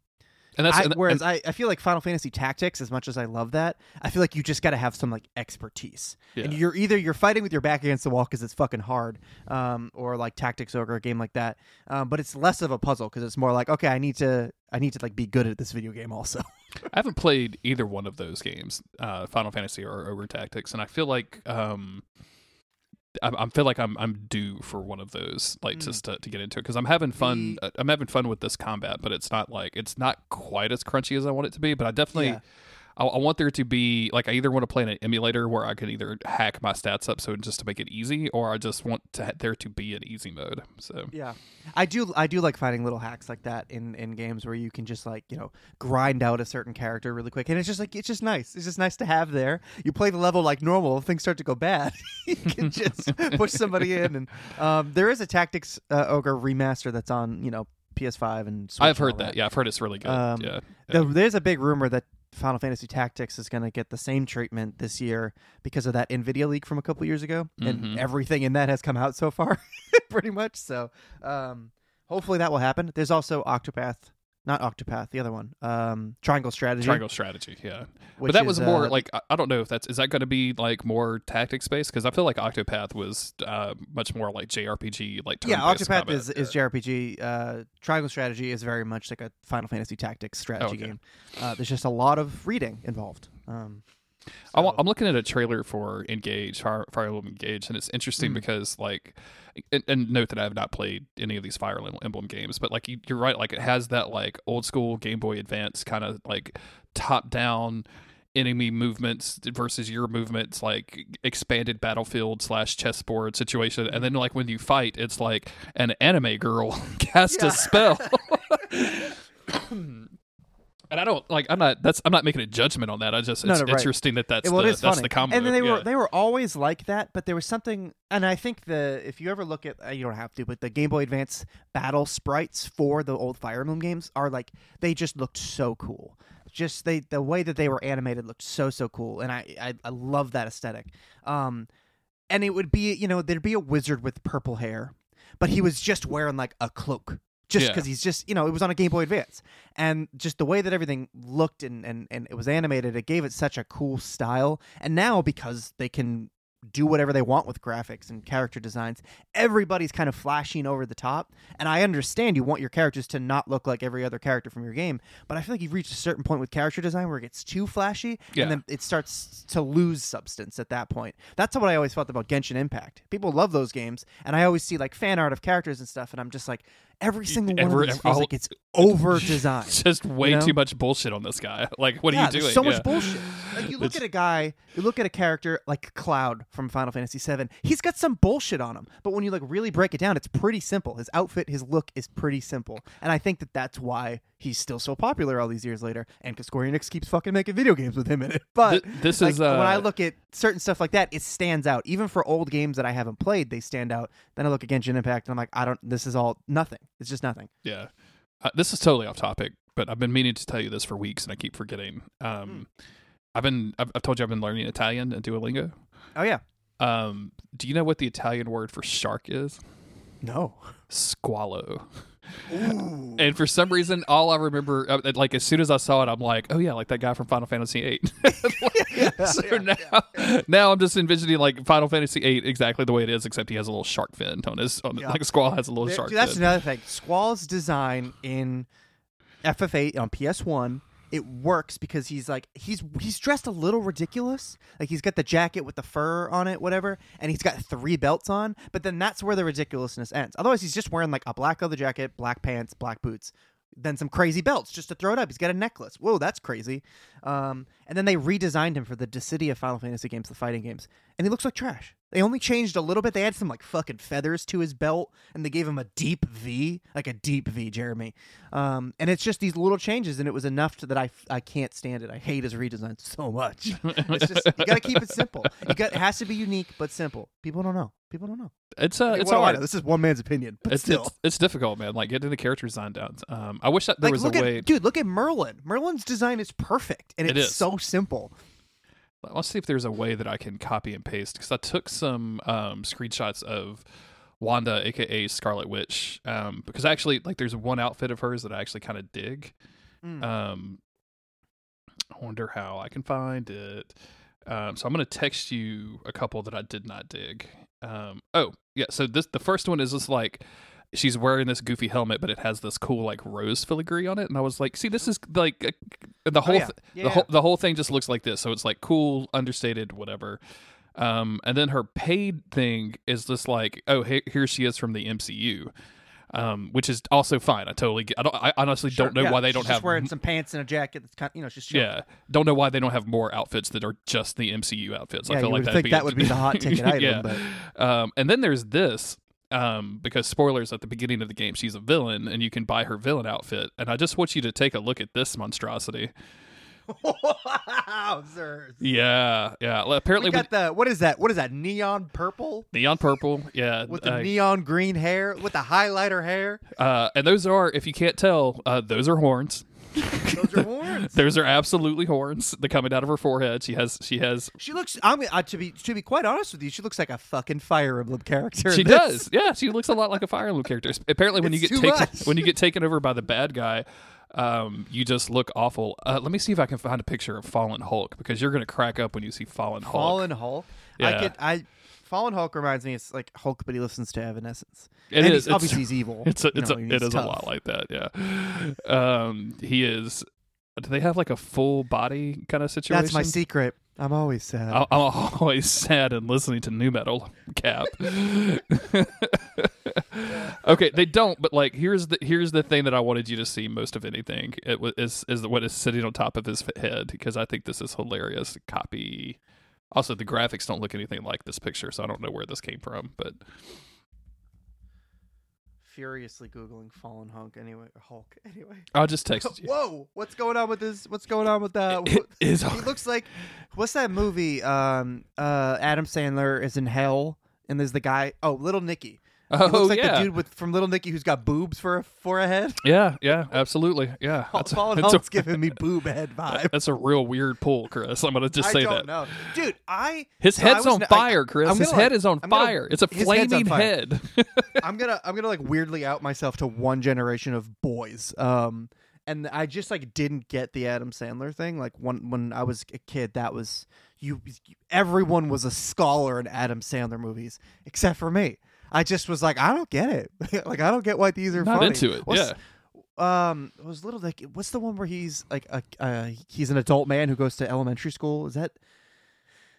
And that's I, and, whereas and- I, I feel like Final Fantasy Tactics, as much as I love that, I feel like you just got to have some like expertise, and you're either you're fighting with your back against the wall because it's fucking hard, um, or like Tactics Ogre, a game like that. Um, but it's less of a puzzle because it's more like okay, I need to I need to like be good at this video game also. I haven't played either one of those games, uh, Final Fantasy or Ogre Tactics, and I feel like um, I, I feel like I'm I'm due for one of those, like Mm. just to, to get into it because I'm having fun. uh, I'm having fun with this combat, but it's not like it's not quite as crunchy as I want it to be. But I definitely. Yeah. I, I want there to be like I either want to play in an emulator where I can either hack my stats up so just to make it easy, or I just want to ha- there to be an easy mode. So Yeah, I do. I do like finding little hacks like that in in games where you can just like you know grind out a certain character really quick, and it's just like it's just nice. It's just nice to have there. You play the level like normal. If things start to go bad, you can just push somebody in. And um, there is a Tactics uh, Ogre remaster that's on you know PS5 and Switch I've heard that. Yeah, I've heard it's really good. Um, yeah. There- There's a big rumor that Final Fantasy Tactics is going to get the same treatment this year because of that Nvidia leak from a couple years ago, Mhm. and everything in that has come out so far, pretty much. So, um, hopefully that will happen. There's also Octopath, not Octopath, the other one, um, Triangle Strategy. Triangle strategy, yeah. but that is, was more uh, like I, don't know if that's is that going to be like more tactics based because I feel like Octopath was uh, much more like JRPG like yeah, Octopath is, is JRPG. Uh, Triangle Strategy is very much like a Final Fantasy Tactics strategy Okay. game. Uh, there's just a lot of reading involved. Um, So- I'm looking at a trailer for Engage, Fire, Fire Emblem Engage, and it's interesting Mm. because, like, and, and note that I have not played any of these Fire Emblem games, but like you, you're right, like it has that like old school Game Boy Advance kind of like top down enemy movements versus your movements, like expanded battlefield slash chessboard situation, and then like when you fight, it's like an anime girl cast Yeah. a spell. And I don't like. I'm not. That's. I'm not making a judgment on that. I just. No, It's no, right. interesting that that's well, the it is that's funny. the combo. and then they were they were always like that, but there was something, and I think the if you ever look at uh, you don't have to, but the Game Boy Advance battle sprites for the old Fire Emblem games are like they just looked so cool. Just they the way that they were animated looked so so cool, and I I, I love that aesthetic. Um, and it would be you know there'd be a wizard with purple hair, but he was just wearing like a cloak. Just Yeah. because he's just, you know, it was on a Game Boy Advance. And just the way that everything looked and, and, and it was animated, it gave it such a cool style. And now, because they can do whatever they want with graphics and character designs, everybody's kind of flashing over the top. And I understand you want your characters to not look like every other character from your game, but I feel like you've reached a certain point with character design where it gets too flashy Yeah. and then it starts to lose substance at that point. That's what I always felt about Genshin Impact. People love those games, and I always see like fan art of characters and stuff, and I'm just like, every single one Every- of these feels like it's over designed. Just way you know? too much bullshit on this guy. Like, what yeah, are you doing? There's so Yeah. much bullshit. Like you look It's- at a guy, you look at a character like Cloud from Final Fantasy VII. He's got some bullshit on him, but when you like really break it down, it's pretty simple. His outfit, his look is pretty simple, and I think that that's why he's still so popular all these years later. And because Square Enix keeps fucking making video games with him in it. But Th- this like, is uh, when I look at certain stuff like that, it stands out. Even for old games that I haven't played, they stand out. Then I look at Genshin Impact, and I'm like, I don't. This is all nothing. It's just nothing. Yeah. Uh, this is totally off topic, but I've been meaning to tell you this for weeks and I keep forgetting. Um, I've been, I've, I've told you I've been learning Italian and Duolingo. Oh yeah. Um, do you know what the Italian word for shark is? No. squalo. Ooh. And for some reason, all I remember, uh, like as soon as I saw it, I'm like, oh yeah, like that guy from Final Fantasy VIII. so yeah, now, now I'm just envisioning like Final Fantasy VIII exactly the way it is, except he has a little shark fin on his, on, Yeah. like Squall has a little There- shark that's fin. another thing. Squall's design in FF8 on PS1 it works because he's like he's he's dressed a little ridiculous. Like he's got the jacket with the fur on it, whatever, and he's got three belts on. But then that's where the ridiculousness ends. Otherwise, he's just wearing like a black leather jacket, black pants, black boots, then some crazy belts just to throw it up. He's got a necklace. Whoa, that's crazy. Um, and then they redesigned him for the Dissidia Final Fantasy games, the fighting games, and he looks like trash. They only changed a little bit. They had some like fucking feathers to his belt, and they gave him a deep V, like a deep V, Jeremy. Um, and it's just these little changes, and it was enough to that I I can't stand it. I hate his redesign so much. It's just you gotta keep it simple. You got it has to be unique but simple. People don't know. People don't know. It's uh, Okay, it's hard. know? This is one man's opinion, but It's, still. it's it's difficult, man. Like getting the character design down. Um, I wish that there like, was a at, way. dude. Look at Merlin. Merlin's design is perfect, and It it's is. so simple. Let's see if there's a way that I can copy and paste because I took some um, screenshots of Wanda, aka Scarlet Witch, um, because actually, like, there's one outfit of hers that I actually kind of dig. Mm. Um, I wonder how I can find it. Um, so I'm gonna text you a couple that I did not dig. Um, oh yeah, so this the first one is just like she's wearing this goofy helmet, but it has this cool like rose filigree on it, and I was like, see, this is like uh, the whole Oh, yeah. th- Yeah, the yeah. whole the whole thing just looks like this. So it's like cool, understated, whatever. Um, and then her paid thing is just like, oh, he- here she is from the MCU, um, which is also fine. I totally, get, I don't, I honestly Sure, don't know yeah. why they don't have wearing some pants and a jacket. That's kind, you know, just yeah, don't know why they don't have more outfits that are just the MCU outfits. Yeah, I feel like would that'd think be that would be the hot ticket item, yeah. but Um, and then there's this. Um, because spoilers at the beginning of the game, she's a villain, and you can buy her villain outfit. And I just want you to take a look at this monstrosity. wow, sir. Yeah, yeah. Well, Apparently, We we got the what is that? What is that? Neon purple neon purple. Yeah, with the uh, neon green hair with the highlighter hair. uh, and those are, if you can't tell, uh, those are horns. Those are horns. Those are absolutely horns. They're coming out of her forehead. She has, she has, She looks. I mean, uh, to be to be quite honest with you, she looks like a fucking Fire Emblem character. She does. Yeah, she looks a lot like a Fire Emblem character. Apparently, when you get taken much. when you get taken over by the bad guy, um, you just look awful. Uh, let me see if I can find a picture of Fallen Hulk because you're gonna crack up when you see Fallen Hulk. Fallen Hulk. I Yeah. could. I Fallen Hulk reminds me. It's like Hulk, but he listens to Evanescence. It and is. He's, obviously, he's evil. It's a, You it's know, a, it is tough. a lot like that. Yeah. Um, he is. Do they have like a full body kind of situation? That's my secret. I'm always sad. I- I'm always sad and listening to nu metal. Cap. okay, they don't. But like, here's the here's the thing that I wanted you to see most of anything. It was is is what is sitting on top of his head because I think this is hilarious. Copy. Also, the graphics don't look anything like this picture, so I don't know where this came from. But Furiously googling fallen Hulk. Anyway, Hulk. Anyway. I'll just text you. Whoa! What's going on with this? What's going on with that? It is. he looks like what's that movie? Um, uh, Adam Sandler is in hell, and there's the guy. Oh, Little Nicky. He Oh looks like yeah. the dude with from Little Nicky who's got boobs for a for a head. Yeah, yeah, absolutely. Yeah, that's a, that's, Hulk's a, giving me boob head vibe. that's a real weird pull, Chris. I'm gonna just I say don't that. know, dude. I His so I head's was on I- fire, Chris. His head is on gonna- fire. It's a his head's on flaming head. I'm gonna I'm gonna like weirdly out myself to one generation of boys. Um, and I just like didn't get the Adam Sandler thing. Like when when I was a kid, that was you. Everyone was a scholar in Adam Sandler movies except for me. I just was like, I don't get it. like I don't get why these are Not funny. into it. What's- yeah. Um, it was little like what's the one where he's like a uh, he's an adult man who goes to elementary school? Is that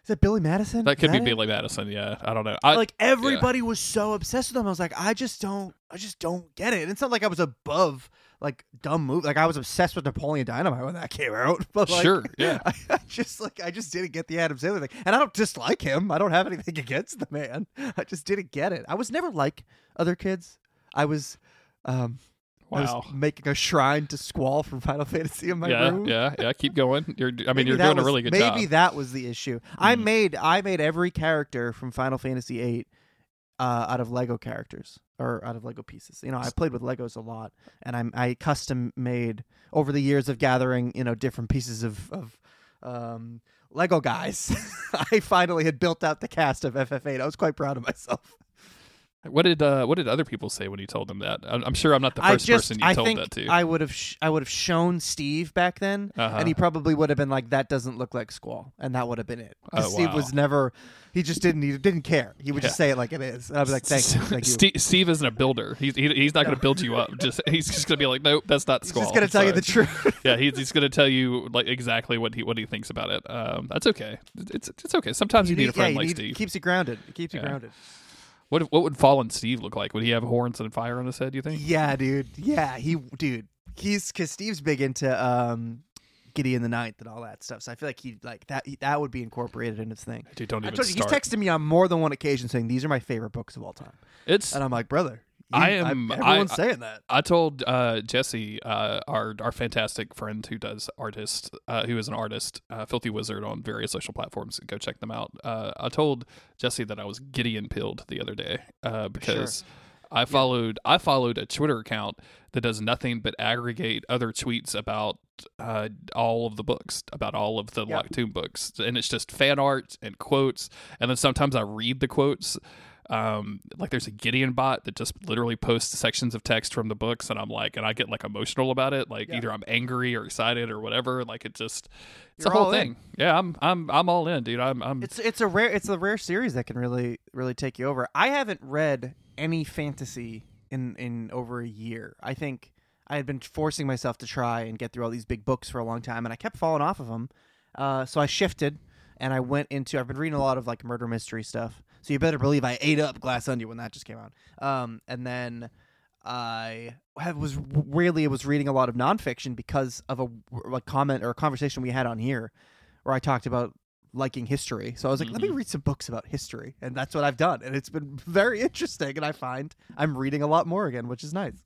is that Billy Madison? That could be it? Billy Madison. Yeah, I don't know. I, like everybody was so obsessed with him. I was like, I just don't, I just don't get it. And it's not like I was above like dumb move. Like I was obsessed with Napoleon Dynamite when that came out. But like, Sure, yeah. I, I just like I just didn't get the Adam Sandler thing, and I don't dislike him. I don't have anything against the man. I just didn't get it. I was never like other kids. I was, um, I wow. was making a shrine to Squall from Final Fantasy in my Yeah, room. yeah, yeah. Keep going. You're. I mean, Maybe you're doing was- a really good maybe job. Mm-hmm. that was the issue. I made I made every character from Final Fantasy VIII uh, out of Lego characters or out of Lego pieces. You know, I played with Legos a lot, and I'm I custom made over the years of gathering you know different pieces of of um, Lego guys. I finally had built out the cast of FF8. I was quite proud of myself. What did uh, What did other people say when you told them that? I'm, I'm sure I'm not the first just person you I told that to. I would have sh- I would have shown Steve back then, Uh-huh. and he probably would have been like, "That doesn't look like Squall," and that would have been it. Oh, Steve wow. was never. He just didn't. He didn't care. He would just say it like it is. And I'd be like, "Thank you, thank you." Steve, Steve isn't a builder. He's he, he's not going to build you up. Just he's just going to be like, nope, that's not squall. He's gonna tell you the truth. yeah, he's, he's going to tell you like exactly what he what he thinks about it. Um, that's okay. It's it's okay. Sometimes you, need a friend yeah, like need- Steve. Keeps you grounded. It keeps you Yeah. grounded. What what would fallen Steve look like? Would he have horns and fire on his head? You think? Yeah, dude. Yeah, he, dude. He's because Steve's big into um, Gideon the Ninth and all that stuff. So I feel like he like that. That would be incorporated in his thing. Dude, don't I even told you, he's start. texted me on more than one occasion saying these are my favorite books of all time, it's and I'm like, brother, I am- everyone's I- saying that. I told uh, Jesse, uh, our our fantastic friend who does artist, uh, who is an artist, uh, Filthy Wizard on various social platforms. Go check them out. Uh, I told Jesse that I was Gideon pilled the other day uh, because I followed I followed a Twitter account that does nothing but aggregate other tweets about uh, all of the books, about all of the Yeah. Locked Tomb books, and it's just fan art and quotes. And then sometimes I read the quotes. Um, like there's a Gideon bot that just literally posts sections of text from the books, and I'm like, and I get like emotional about it. Like Yeah. either I'm angry or excited or whatever. Like it just, it's You're a whole all in. thing. Yeah, I'm I'm I'm all in, dude. I'm I'm It's it's a rare it's a rare series that can really really take you over. I haven't read any fantasy in in over a year. I think I had been forcing myself to try and get through all these big books for a long time, and I kept falling off of them. Uh, so I shifted and I went into. I've been reading a lot of like murder mystery stuff. So you better believe I ate up Glass Onion when that just came out. Um, and then I have, was really was reading a lot of nonfiction because of a, a comment or a conversation we had on here where I talked about liking history. So I was like, let me read some books about history, and that's what I've done, and it's been very interesting. And I find I'm reading a lot more again, which is nice.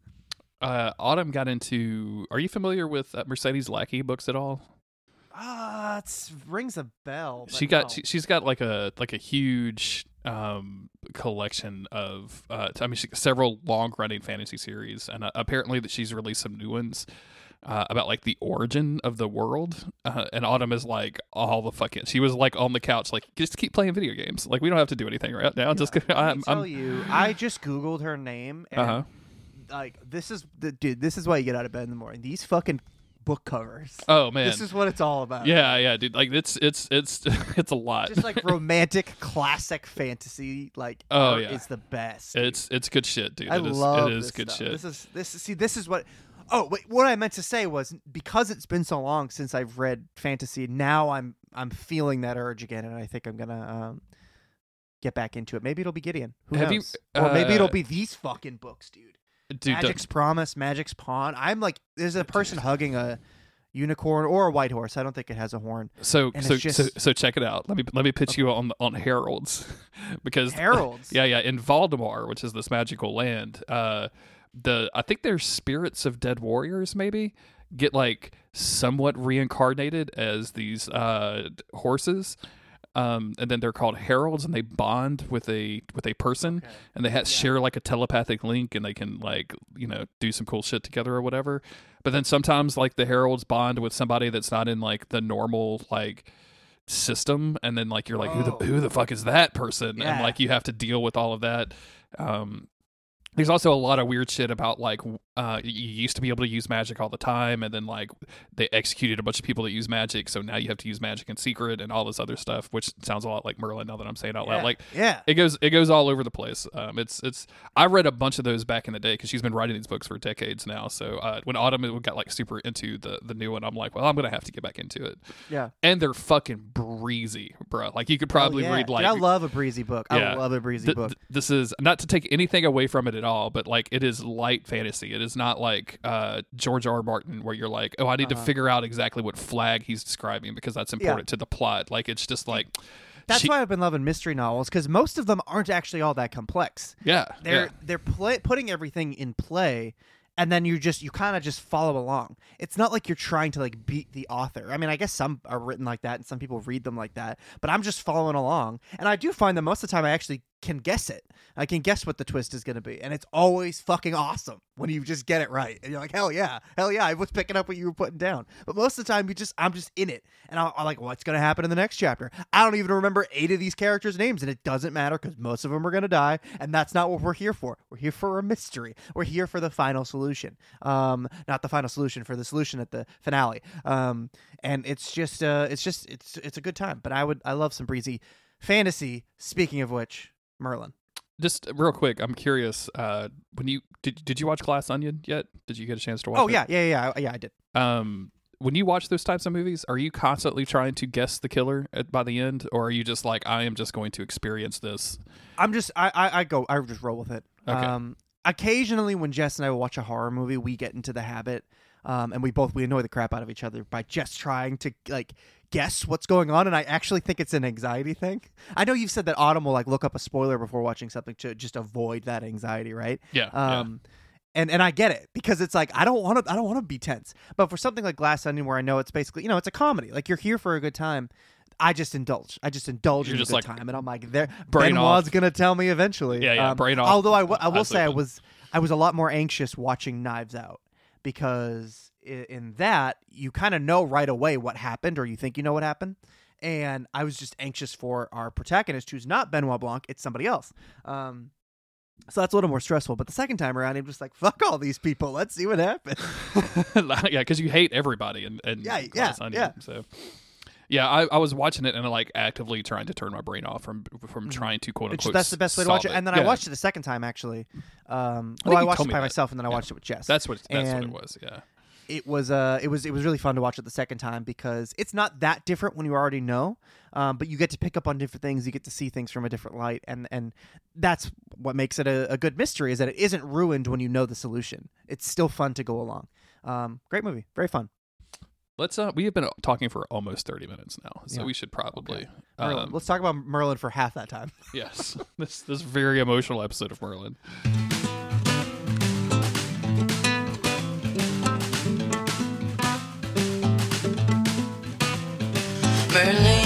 uh, Autumn got into. Are you familiar with uh, Mercedes Lackey books at all? Ah, it rings a bell. she got no. she, she's got like a like a huge um collection of uh I mean she, several long running fantasy series and uh, apparently that she's released some new ones uh, about like the origin of the world uh, and Autumn is like all the fucking she was like on the couch like just keep playing video games like we don't have to do anything right now just I'm, tell I'm you, I just googled her name, and uh-huh like this is the dude. This is why you get out of bed in the morning. These fucking book covers. oh man This is what it's all about. yeah yeah dude like it's it's it's it's a lot just like romantic classic fantasy. Like Oh, yeah. it's the best. dude. it's it's good shit dude I It is- love it is good stuff. shit This is this is see this is what Oh, wait, what I meant to say was because it's been so long since I've read fantasy, now I'm I'm feeling that urge again, and I think I'm gonna um, get back into it. Maybe it'll be Gideon. Who Have you- knows? or maybe it'll uh, be these fucking books, dude. Dude, don't- Magic's Promise, Magic's Pawn. I'm like, there's a person hugging a unicorn or a white horse. I don't think it has a horn. So And so, it's so so check it out. Let me let me pitch you on on heralds because Heralds. yeah yeah in Valdemar, which is this magical land, uh, the I think they're spirits of dead warriors maybe get like somewhat reincarnated as these uh horses. Um, and then they're called heralds, and they bond with a with a person, Okay. and they ha- share like a telepathic link, and they can like you know do some cool shit together or whatever. But then sometimes like the heralds bond with somebody that's not in like the normal like system, and then like you're like who Oh. the who the fuck is that person, and like you have to deal with all of that. Um, there's also a lot of weird shit about like uh, you used to be able to use magic all the time, and then like they executed a bunch of people that use magic, so now you have to use magic in secret and all this other stuff, which sounds a lot like Merlin. Now that I'm saying it out loud, like yeah. it goes it goes all over the place. Um, it's it's I read a bunch of those back in the day because she's been writing these books for decades now. So uh, when Autumn got like super into the the new one, I'm like, well, I'm gonna have to get back into it. Yeah. And they're fucking breezy, bro. Like you could Oh, probably yeah. read Dude, like I love a breezy book. Yeah. I love a breezy th- book. th- this is not to take anything away from it at all, but like it is light fantasy. It is not like uh, George R. R. Martin where you're like, oh, I need to Uh-huh. figure out exactly what flag he's describing because that's important to the plot. Like it's just like, That's she- why I've been loving mystery novels because most of them aren't actually all that complex. yeah, They're yeah. they're play, putting everything in play, and then you just you kind of just follow along. It's not like you're trying to like beat the author. I mean, I guess some are written like that, and some people read them like that. But I'm just following along, and I do find that most of the time I actually can guess it. I can guess what the twist is going to be, and it's always fucking awesome when you just get it right. And you're like, hell yeah, hell yeah, I was picking up what you were putting down. But most of the time, you just I'm just in it, and I'm, I'm like, what's going to happen in the next chapter? I don't even remember eight of these characters' names, and it doesn't matter because most of them are going to die, and that's not what we're here for. We're here for a mystery. We're here for the final solution. Um, not the final solution for the solution at the finale. Um, and it's just uh, it's just it's it's a good time. But I would I love some breezy fantasy. Speaking of which, Merlin. Just real quick, I'm curious. Uh, when you did did you watch Glass Onion yet? Did you get a chance to watch? Oh it? yeah, yeah, yeah, yeah. I did. Um, when you watch those types of movies, are you constantly trying to guess the killer at, by the end, or are you just like, I am just going to experience this? I'm just I, I I go I just roll with it. Okay. Um, occasionally when Jess and I watch a horror movie, we get into the habit, um, and we both we annoy the crap out of each other by just trying to like guess what's going on. And I actually think it's an anxiety thing. I know you've said that Autumn will like look up a spoiler before watching something to just avoid that anxiety, right? Yeah. yeah. Um, and and I get it because it's like I don't want to I don't want to be tense. But for something like Glass Onion, where I know it's basically you know it's a comedy, like you're here for a good time. I just indulge. I just indulge You're in just a good like, time, and I'm like, there. brain Benoit's off. gonna tell me eventually. Yeah, yeah, Um, brain off, Although I, w- I will eyes say I was I was a lot more anxious watching Knives Out because in that you kind of know right away what happened, or you think you know what happened. And I was just anxious for our protagonist, who's not Benoit Blanc, it's somebody else. Um, so that's a little more stressful. But the second time around, I'm just like, fuck all these people. Let's see what happens. yeah, because you hate everybody and, and Yeah, yeah, yeah. So yeah, I, I was watching it and like actively trying to turn my brain off from from Mhm. trying to quote It's, unquote. that's the best way to watch it. solve And then I Yeah, watched it a second time, actually. Um, I well, I you watched told it me by that. myself, and then I watched it with Jess. That's what that's what it and- was. Yeah. it was uh it was it was really fun to watch it the second time because it's not that different when you already know um, but you get to pick up on different things you get to see things from a different light and and that's what makes it a, a good mystery is that it isn't ruined when you know the solution it's still fun to go along um, great movie very fun Let's uh we have been talking for almost 30 minutes now. So Yeah. we should probably Merlin. um, let's talk about merlin for half that time yes. this this very emotional episode of Merlin. Merlin, Merlin,